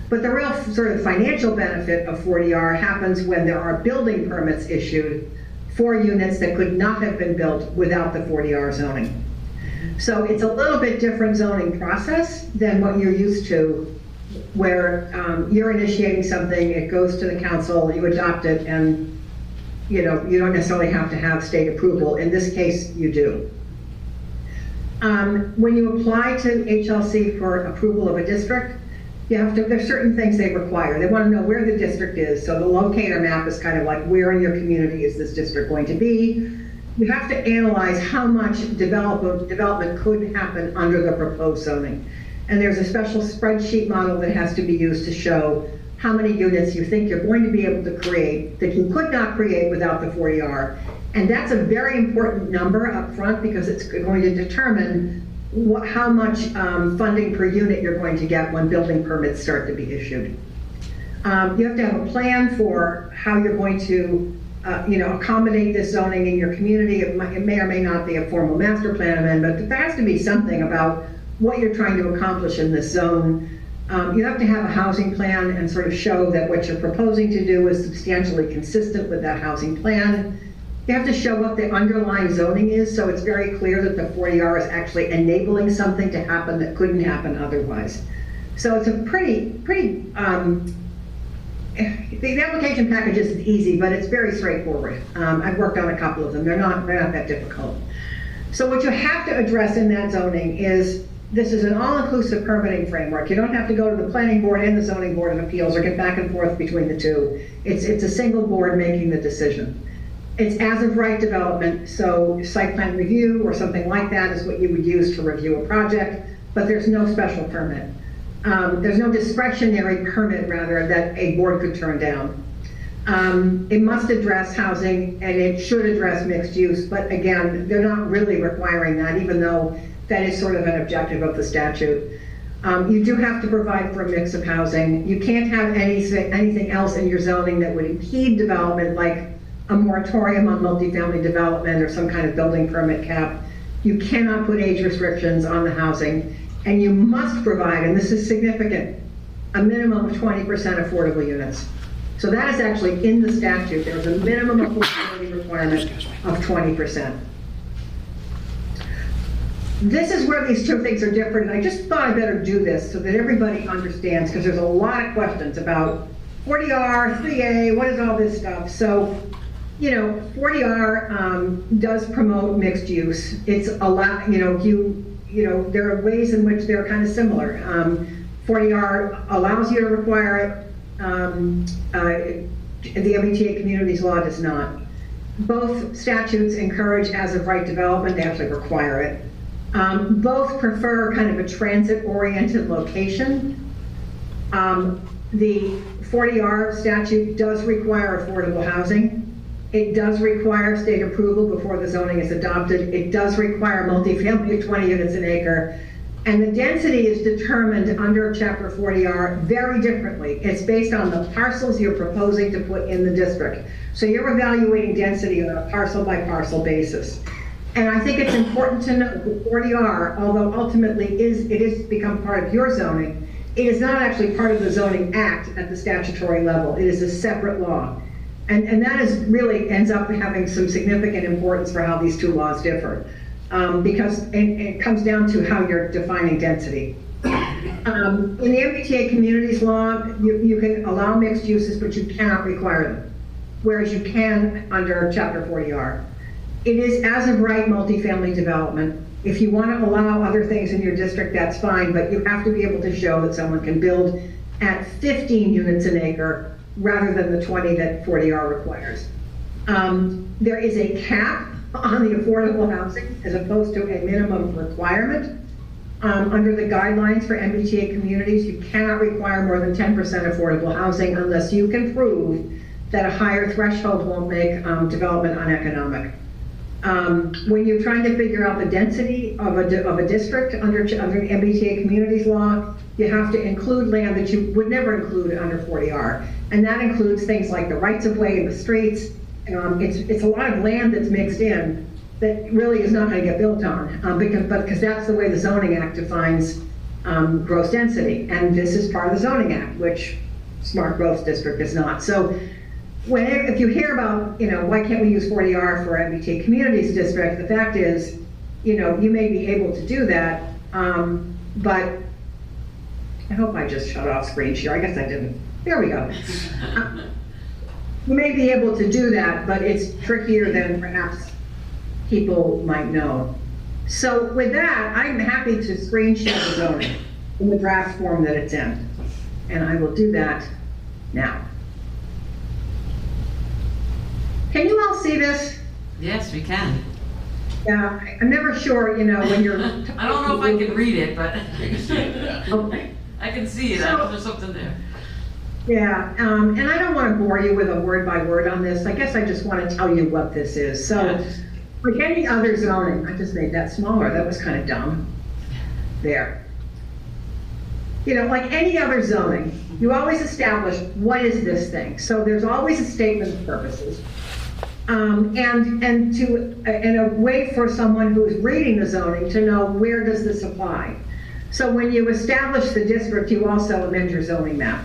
S10: But the real sort of financial benefit of 40R happens when there are building permits issued for units that could not have been built without the 40R zoning. So it's a little bit different zoning process than what you're used to, where um, you're initiating something, it goes to the council, you adopt it, and, you know, you don't necessarily have to have state approval. In this case, you do. Um, When you apply to HLC for approval of a district, you have to, there's certain things they require. They want to know where the district is, so the locator map is kind of like, where in your community is this district going to be? You have to analyze how much development, development could happen under the proposed zoning. And there's a special spreadsheet model that has to be used to show how many units you think you're going to be able to create that you could not create without the 40R. And that's a very important number up front because it's going to determine what, how much um, funding per unit you're going to get when building permits start to be issued. Um, You have to have a plan for how you're going to, uh, you know, accommodate this zoning in your community. It it may or may not be a formal master plan amendment, but there has to be something about what you're trying to accomplish in this zone. Um, You have to have a housing plan and sort of show that what you're proposing to do is substantially consistent with that housing plan. You have to show what the underlying zoning is, so it's very clear that the 40R is actually enabling something to happen that couldn't happen otherwise. So it's a pretty, pretty, um, the, application package isn't easy, but it's very straightforward. Um, I've worked on a couple of them, they're not, they're not that difficult. So what you have to address in that zoning is, this is an all-inclusive permitting framework. You don't have to go to the planning board and the zoning board of appeals or get back and forth between the two. It's, it's a single board making the decision. It's as of right development, so site plan review or something like that is what you would use to review a project, but there's no special permit. Um, There's no discretionary permit, rather, that a board could turn down. Um, It must address housing and it should address mixed use, but again, they're not really requiring that, even though that is sort of an objective of the statute. Um, You do have to provide for a mix of housing. You can't have anything, anything else in your zoning that would impede development, like a moratorium on multifamily development or some kind of building permit cap. You cannot put age restrictions on the housing, and you must provide, and this is significant, a minimum of 20% affordable units. So that is actually in the statute, there's a minimum affordability requirement of 20%. This is where these two things are different, and I just thought I better do this so that everybody understands, because there's a lot of questions about 40R, 3A, what is all this stuff? So, you know, 40R um, does promote mixed use. It's a lot, you know, you, you know, there are ways in which they're kind of similar. Um, 40R allows you to require it, um, uh, the MBTA communities law does not. Both statutes encourage as-of-right development, they actually require it. Um, Both prefer kind of a transit-oriented location. Um, The 40R statute does require affordable housing. It does require state approval before the zoning is adopted. It does require multifamily of 20 units an acre. And the density is determined under Chapter 40R very differently. It's based on the parcels you're proposing to put in the district. So you're evaluating density on a parcel by parcel basis. And I think it's important to note that 40R, although ultimately is, it is become part of your zoning, it is not actually part of the zoning act at the statutory level. It is a separate law. And, and that is really ends up having some significant importance for how these two laws differ. Um, because it, it comes down to how you're defining density. Um, in the MBTA communities law, you, you can allow mixed uses, but you cannot require them. Whereas you can under chapter 40R. It is as of right multifamily development. If you want to allow other things in your district, that's fine, but you have to be able to show that someone can build at 15 units an acre rather than the 20 that 40R requires. Um, There is a cap on the affordable housing as opposed to a minimum requirement. Um, Under the guidelines for MBTA communities, you cannot require more than 10% affordable housing unless you can prove that a higher threshold won't make um, development uneconomic. Um, When you're trying to figure out the density of a, of a district under, under MBTA communities law, you have to include land that you would never include under 40R. And that includes things like the rights of way in the streets. Um, It's, it's a lot of land that's mixed in that really is not going to get built on, um, because, but, because that's the way the zoning act defines um, gross density. And this is part of the zoning act, which smart growth district is not. So when, if you hear about, you know, why can't we use 40R for MBTA communities district, the fact is, you know, you may be able to do that, um, but I hope I just shut off screen share, I guess I didn't. There we go. You may be able to do that, but it's trickier than perhaps people might know. So with that, I'm happy to screen share the zoning in the draft form that it's in. And I will do that now. Can you all see this?
S1: Yes, we can.
S10: Yeah, I- I'm never sure, you know, when you're.
S1: I don't know if I can read it, but
S6: You can see it, yeah.
S10: Okay.
S1: I can see it. I know there's something there.
S10: Yeah, um, and I don't want to bore you with a word by word on this. I guess I just want to tell you what this is. So,
S1: Yes.
S10: like any other zoning, I just made that smaller. That was kind of dumb. There. You know, like any other zoning, you always establish what is this thing. So there's always a statement of purposes. Um, and, and to, and a way for someone who's reading the zoning to know where does this apply. So when you establish the district, you also amend your zoning map.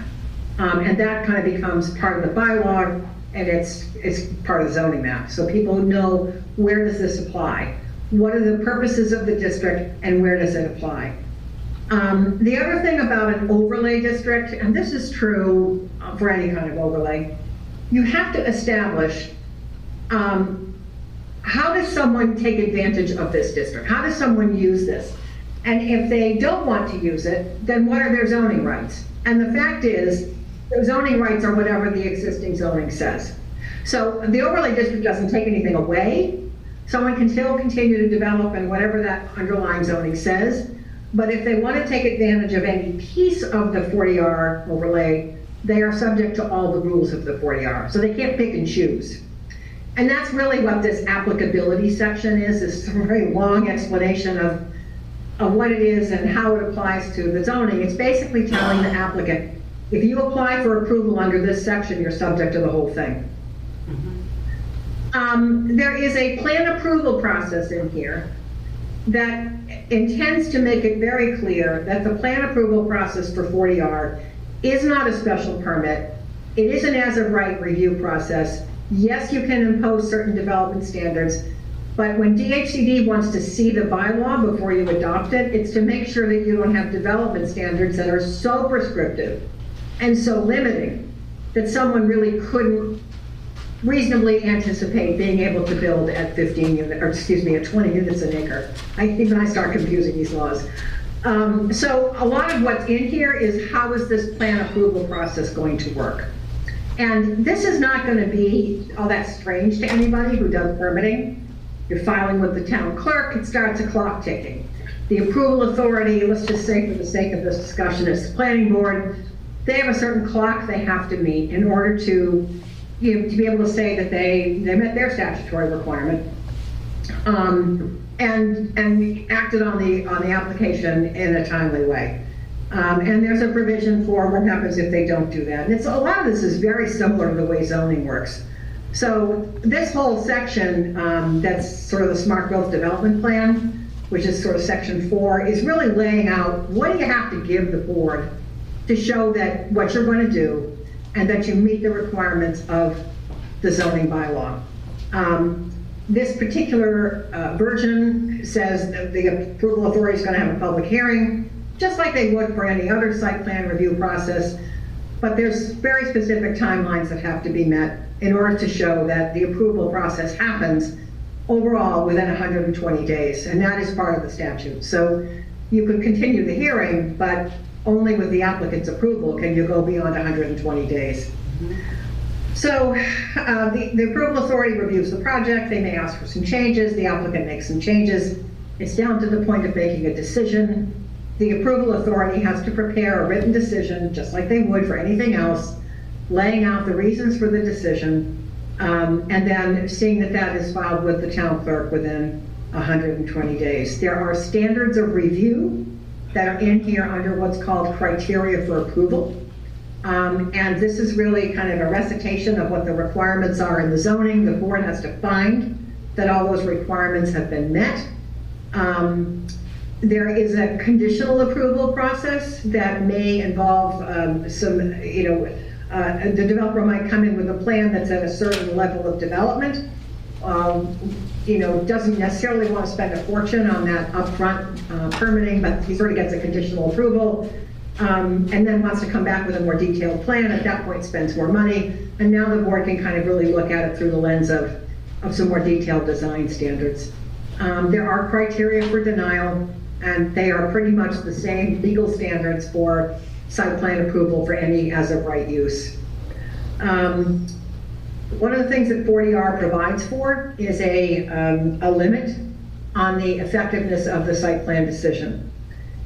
S10: Um, and that kind of becomes part of the bylaw and it's, it's part of the zoning map. So people know where does this apply? What are the purposes of the district and where does it apply? Um, the other thing about an overlay district, and this is true uh, for any kind of overlay, you have to establish um, how does someone take advantage of this district? How does someone use this? And if they don't want to use it, then what are their zoning rights? And the fact is, the zoning rights are whatever the existing zoning says. So the overlay district doesn't take anything away. Someone can still continue to develop and whatever that underlying zoning says. But if they want to take advantage of any piece of the 40R overlay, they are subject to all the rules of the 40R. So they can't pick and choose. And that's really what this applicability section is, this is a very long explanation of, of what it is and how it applies to the zoning. It's basically telling the applicant, if you apply for approval under this section, you're subject to the whole thing. Um, there is a plan approval process in here that intends to make it very clear that the plan approval process for 40R is not a special permit. It is an as-of-right review process. Yes, you can impose certain development standards, but when DHCD wants to see the bylaw before you adopt it, it's to make sure that you don't have development standards that are so prescriptive and so limiting that someone really couldn't reasonably anticipate being able to build at 15 units, or excuse me, at 20 units an acre. I, even I start confusing these laws. Um, so a lot of what's in here is how is this plan approval process going to work? And this is not going to be all that strange to anybody who does permitting. You're filing with the town clerk, it starts a clock ticking. The approval authority, let's just say for the sake of this discussion, is the planning board. They have a certain clock they have to meet in order to, you know, to be able to say that they, they met their statutory requirement. Um, and, and acted on the, on the application in a timely way. Um, and there's a provision for what happens if they don't do that. And it's, a lot of this is very similar to the way zoning works. So this whole section, um, that's sort of the smart growth development plan, which is sort of section four, is really laying out what do you have to give the board to show that what you're going to do and that you meet the requirements of the zoning bylaw. Um, this particular uh, version says that the approval authority is going to have a public hearing, just like they would for any other site plan review process. But there's very specific timelines that have to be met in order to show that the approval process happens overall within 120 days, and that is part of the statute. So you could continue the hearing, but only with the applicant's approval can you go beyond 120 days. So uh, the the approval authority reviews the project, they may ask for some changes, the applicant makes some changes. It's down to the point of making a decision. The approval authority has to prepare a written decision, just like they would for anything else, laying out the reasons for the decision, um, and then seeing that that is filed with the town clerk within 120 days. There are standards of review that are in here under what's called criteria for approval. Um, And this is really kind of a recitation of what the requirements are in the zoning. The board has to find that all those requirements have been met. Um, There is a conditional approval process that may involve um, some, you know, uh, the developer might come in with a plan that's at a certain level of development. um, You know, doesn't necessarily want to spend a fortune on that upfront uh, permitting, but he sort of gets a conditional approval. um, And then wants to come back with a more detailed plan, at that point spends more money. And now the board can kind of really look at it through the lens of, of some more detailed design standards. Um, There are criteria for denial, and they are pretty much the same legal standards for site plan approval for any as-of-right use. Um, One of the things that 40R provides for is a, um, a limit on the effectiveness of the site plan decision.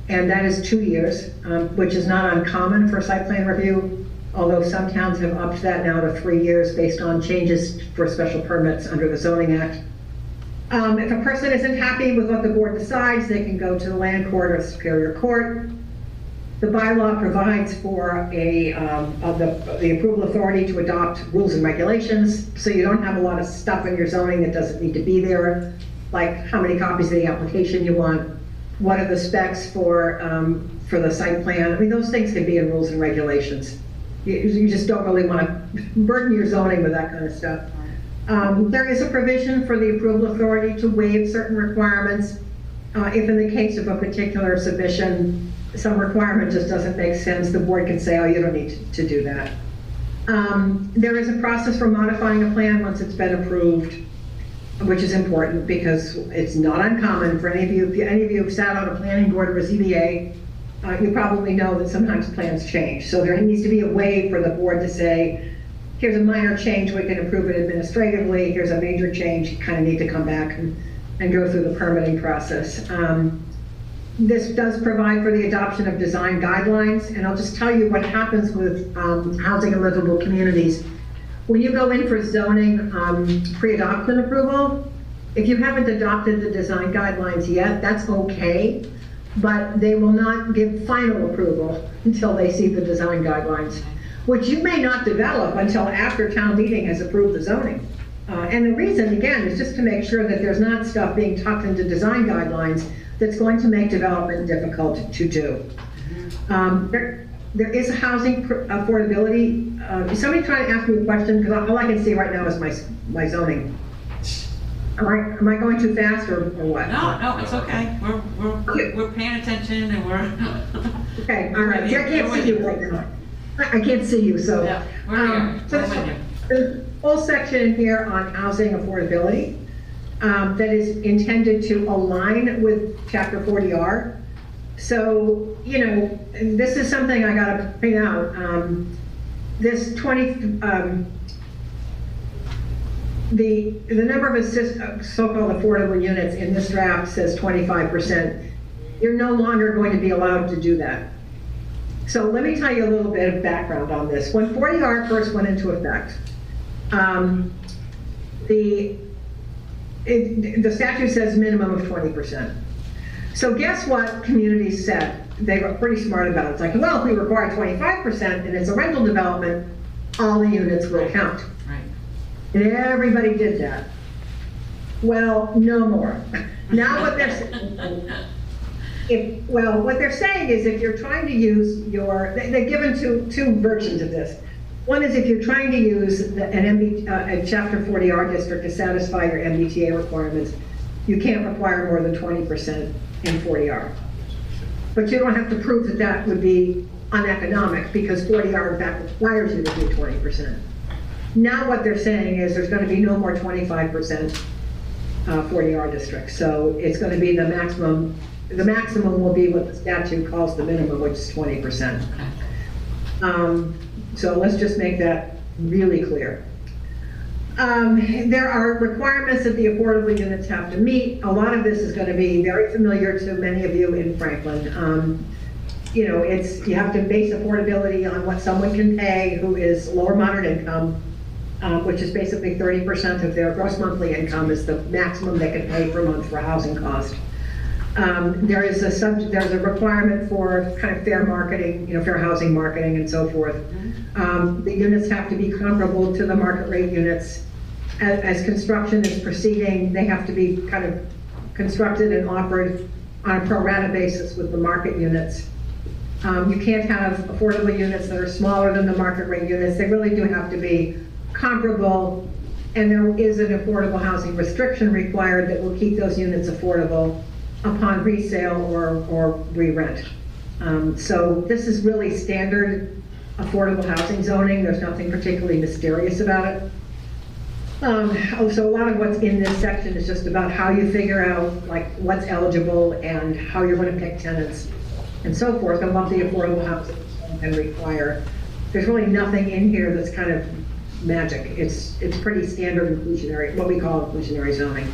S10: And that is two years, um, which is not uncommon for site plan review, although some towns have upped that now to three years based on changes for special permits under the zoning act. Um, If a person isn't happy with what the board decides, they can go to the land court or superior court. The bylaw provides for a, um, of the, the approval authority to adopt rules and regulations, so you don't have a lot of stuff in your zoning that doesn't need to be there, like how many copies of the application you want, what are the specs for, um, for the site plan, I mean, those things can be in rules and regulations. You, you just don't really want to burden your zoning with that kind of stuff. Um, There is a provision for the approval authority to waive certain requirements uh, if in the case of a particular submission, some requirement just doesn't make sense, the board can say, oh, you don't need to do that. Um, There is a process for modifying a plan once it's been approved, which is important because it's not uncommon for any of you, if any of you have sat on a planning board or a ZBA, uh, you probably know that sometimes plans change. So there needs to be a way for the board to say, here's a minor change, we can approve it administratively, here's a major change, you kind of need to come back and, and go through the permitting process. Um, This does provide for the adoption of design guidelines, and I'll just tell you what happens with um, housing and livable communities. When you go in for zoning um, pre-adoption approval, if you haven't adopted the design guidelines yet, that's okay, but they will not give final approval until they see the design guidelines, which you may not develop until after town meeting has approved the zoning. Uh, And the reason, again, is just to make sure that there's not stuff being tucked into design guidelines that's going to make development difficult to do. Um, There, there is a housing pr- affordability, uh, is somebody trying to ask me a question? Because all I can see right now is my, my zoning. Am I, am I going too fast or or what?
S1: No, no, it's okay. We're, we're, we're paying attention and we're,
S10: Okay, all right, I can't see you right now. I I can't see you, so.
S1: Yeah, we're
S10: um,
S1: here.
S10: so
S1: We're with you.
S10: There's a whole section here on housing affordability um, that is intended to align with chapter 40R. So, you know, and this is something I gotta bring out. Um, This 20, um, the, the number of assist, uh, so-called affordable units in this draft says 25%. You're no longer going to be allowed to do that. So let me tell you a little bit of background on this. When 40R first went into effect, um, the, it, the statute says minimum of 20%. So guess what communities said? They were pretty smart about it. It's like, well, if we require 25% and it's a rental development, all the units will count.
S1: right.
S10: And everybody did that. Well, no more. Now what they're saying, if, well, what they're saying is if you're trying to use your, they- they've given two, two versions of this. One is if you're trying to use the- an MB, uh, a chapter 40R district to satisfy your MBTA requirements, you can't require more than 20% in 40R. But you don't have to prove that that would be uneconomic because 40R in fact requires you to do 20%. Now what they're saying is there's gonna be no more 25%. uh, 40R districts. So it's going to be the maximum, the maximum will be what the statute calls the minimum, which is 20%. Um, So let's just make that really clear. Um, There are requirements that the affordable units have to meet. A lot of this is going to be very familiar to many of you in Franklin. Um, You know, it's, you have to base affordability on what someone can pay who is lower moderate income, uh, which is basically 30% of their gross monthly income is the maximum they can pay per month for housing cost. Um, There is a sub, there's a requirement for kind of fair marketing, you know, fair housing marketing and so forth. Um, The units have to be comparable to the market rate units. As, as construction is proceeding, they have to be kind of constructed and offered on a pro rata basis with the market units. Um, You can't have affordable units that are smaller than the market rate units. They really do have to be comparable. And there is an affordable housing restriction required that will keep those units affordable upon resale or, or re-rent. Um, So this is really standard affordable housing zoning. There's nothing particularly mysterious about it. Um, oh, so a lot of what's in this section is just about how you figure out like what's eligible and how you're gonna pick tenants and so forth, and what the affordable housing can require. There's really nothing in here that's kind of magic. It's, it's pretty standard inclusionary, what we call inclusionary zoning.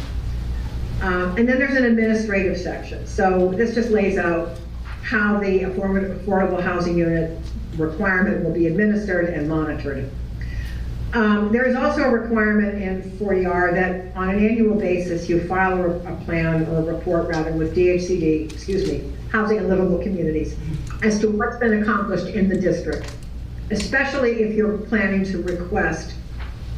S10: Um, and then there's an administrative section. So this just lays out how the affordable, housing unit requirement will be administered and monitored. Um, There is also a requirement in 40R that on an annual basis, you file a a plan or a report rather with DHCD, excuse me, Housing and Livable Communities, as to what's been accomplished in the district, especially if you're planning to request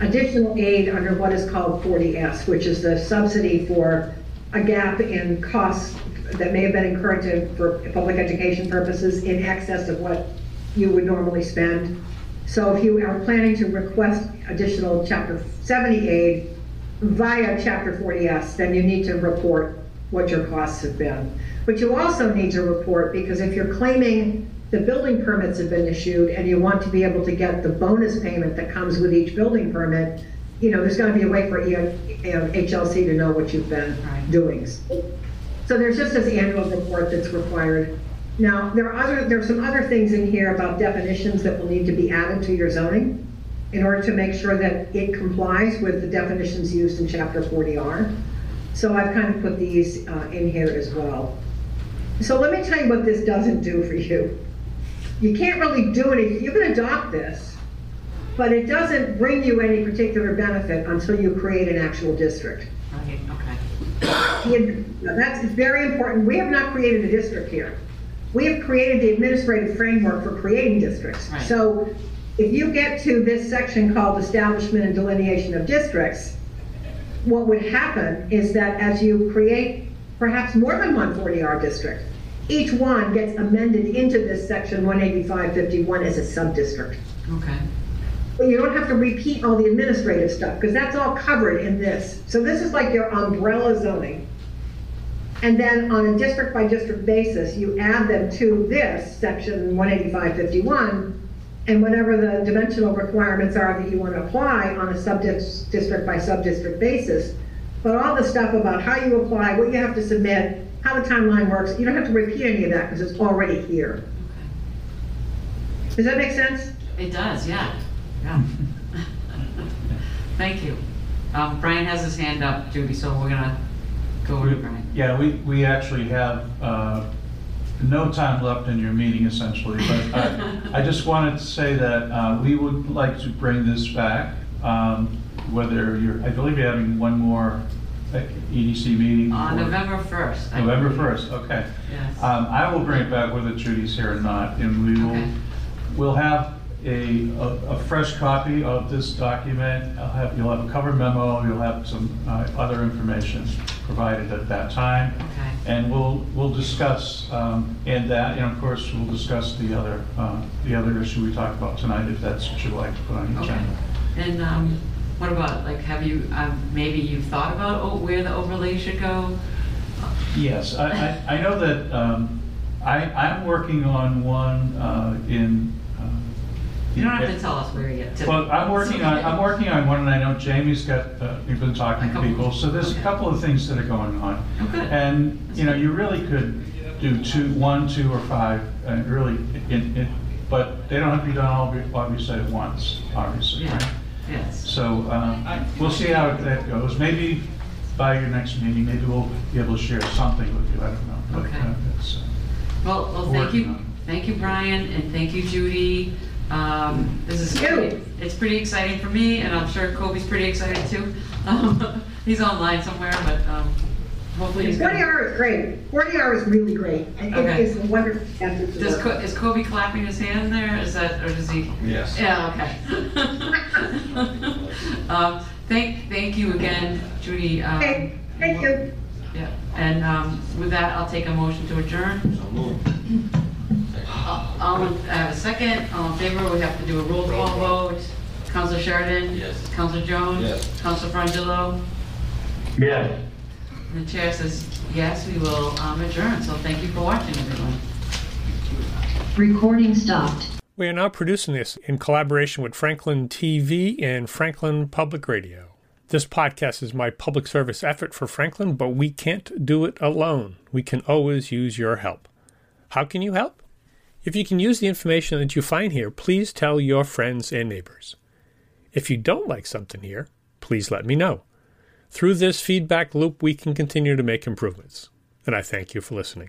S10: additional aid under what is called 40S, which is the subsidy for a gap in costs that may have been incurred to, for public education purposes in excess of what you would normally spend. So if you are planning to request additional Chapter 70 aid via Chapter 40S, then you need to report what your costs have been. But you also need to report, because if you're claiming the building permits have been issued and you want to be able to get the bonus payment that comes with each building permit, you know, there's gonna be a way for E- HLC to know what you've been
S1: Right.
S10: doing. So there's just this annual report that's required. Now, there are other, there are some other things in here about definitions that will need to be added to your zoning in order to make sure that it complies with the definitions used in chapter 40R. So I've kind of put these uh, in here as well. So let me tell you what this doesn't do for you. You can't really do anything, you can adopt this, but it doesn't bring you any particular benefit until you create an actual district.
S1: Okay.
S10: The- That's very important. We have not created a district here. We have created the administrative framework for creating districts.
S1: Right.
S10: So if you get to this section called establishment and delineation of districts, what would happen is that as you create perhaps more than one 40R district, each one gets amended into this section 18551 as a sub-district.
S1: Okay.
S10: But you don't have to repeat all the administrative stuff, because that's all covered in this. So this is like your umbrella zoning. And then on a district by district basis, you add them to this, section 18551, and whatever the dimensional requirements are that you want to apply on a subdistrict by sub-district basis. But all the stuff about how you apply, what you have to submit, how the timeline works, you don't have to repeat any of that, because it's already here. Does that make sense?
S1: It does, yeah, yeah. Thank you. Um, Bryan has his hand up, Judy, so we're gonna go over to Bryan.
S2: Yeah, we, we actually have uh, no time left in your meeting essentially, but I, I just wanted to say that uh, we would like to bring this back, um, whether you're, I believe you're having one more EDC meeting.
S1: On
S2: before-
S1: November first.
S2: November 1st, okay.
S1: Yes.
S2: Um, I will bring it back whether Judy's here or not, and we will,
S1: Okay.
S2: we'll have a, a a fresh copy of this document. I'll have, you'll have a cover memo, you'll have some uh, other information provided at that time.
S1: Okay.
S2: And we'll, we'll discuss, um, and that, and of course, we'll discuss the other, uh, the other issue we talked about tonight, if that's what you'd like to put on the
S1: Okay.
S2: agenda.
S1: And, um, what about, like, have you, um, maybe you've thought about oh, where the overlay should go?
S2: Yes, I, I, I know that, um, I, I'm working on one, uh, in, uh,
S1: You don't have to tell us where yet.
S2: Well, I'm working on, I'm working on one, and I know Jamie's got, uh, you've been talking to people, so there's a couple of things that are going on.
S1: Oh, good.
S2: And, you know, you really could do two, one, two, or five, and really, in, in, but they don't have to be done all, obviously at once, obviously,
S1: Yeah,
S2: right?
S1: Yes.
S2: So, um, we'll see how that goes. Maybe by your next meeting, maybe we'll be able to share something with you, I don't know. But,
S1: Okay.
S2: uh, it's, uh,
S1: Well, well, thank
S2: working
S1: you,
S2: on it.
S1: thank you, Bryan, and thank you, Judy. Um, This is,
S10: You.
S1: it's pretty exciting for me, and I'm sure Cobi's pretty excited too. Um, He's online somewhere, but um, hopefully he's.
S10: Forty
S1: gonna-
S10: hours, great. Forty hours, really great. I think
S1: Okay.
S10: it's a wonderful method to
S1: Does,
S10: work.
S1: Co- is Cobi clapping his hand there? Is that, or does he?
S5: Yes.
S1: Yeah, okay. Um, Thank, thank you again, Judy. Um,
S10: Okay, thank you.
S1: Yeah, and um, with that, I'll take a motion to adjourn.
S5: So moved.
S1: All, in- I have a second, all in favor, we have to do a roll call vote. Councilor Sheridan?
S6: Yes.
S1: Councilor Jones?
S5: Yes.
S1: Councilor Frongillo?
S4: Yes.
S1: And the chair says, yes, we will um, adjourn, so thank you for watching, everyone.
S11: Recording stopped.
S12: We are now producing this in collaboration with Franklin TV and Franklin Public Radio. This podcast is my public service effort for Franklin, but we can't do it alone. We can always use your help. How can you help? If you can use the information that you find here, please tell your friends and neighbors. If you don't like something here, please let me know. Through this feedback loop, we can continue to make improvements. And I thank you for listening.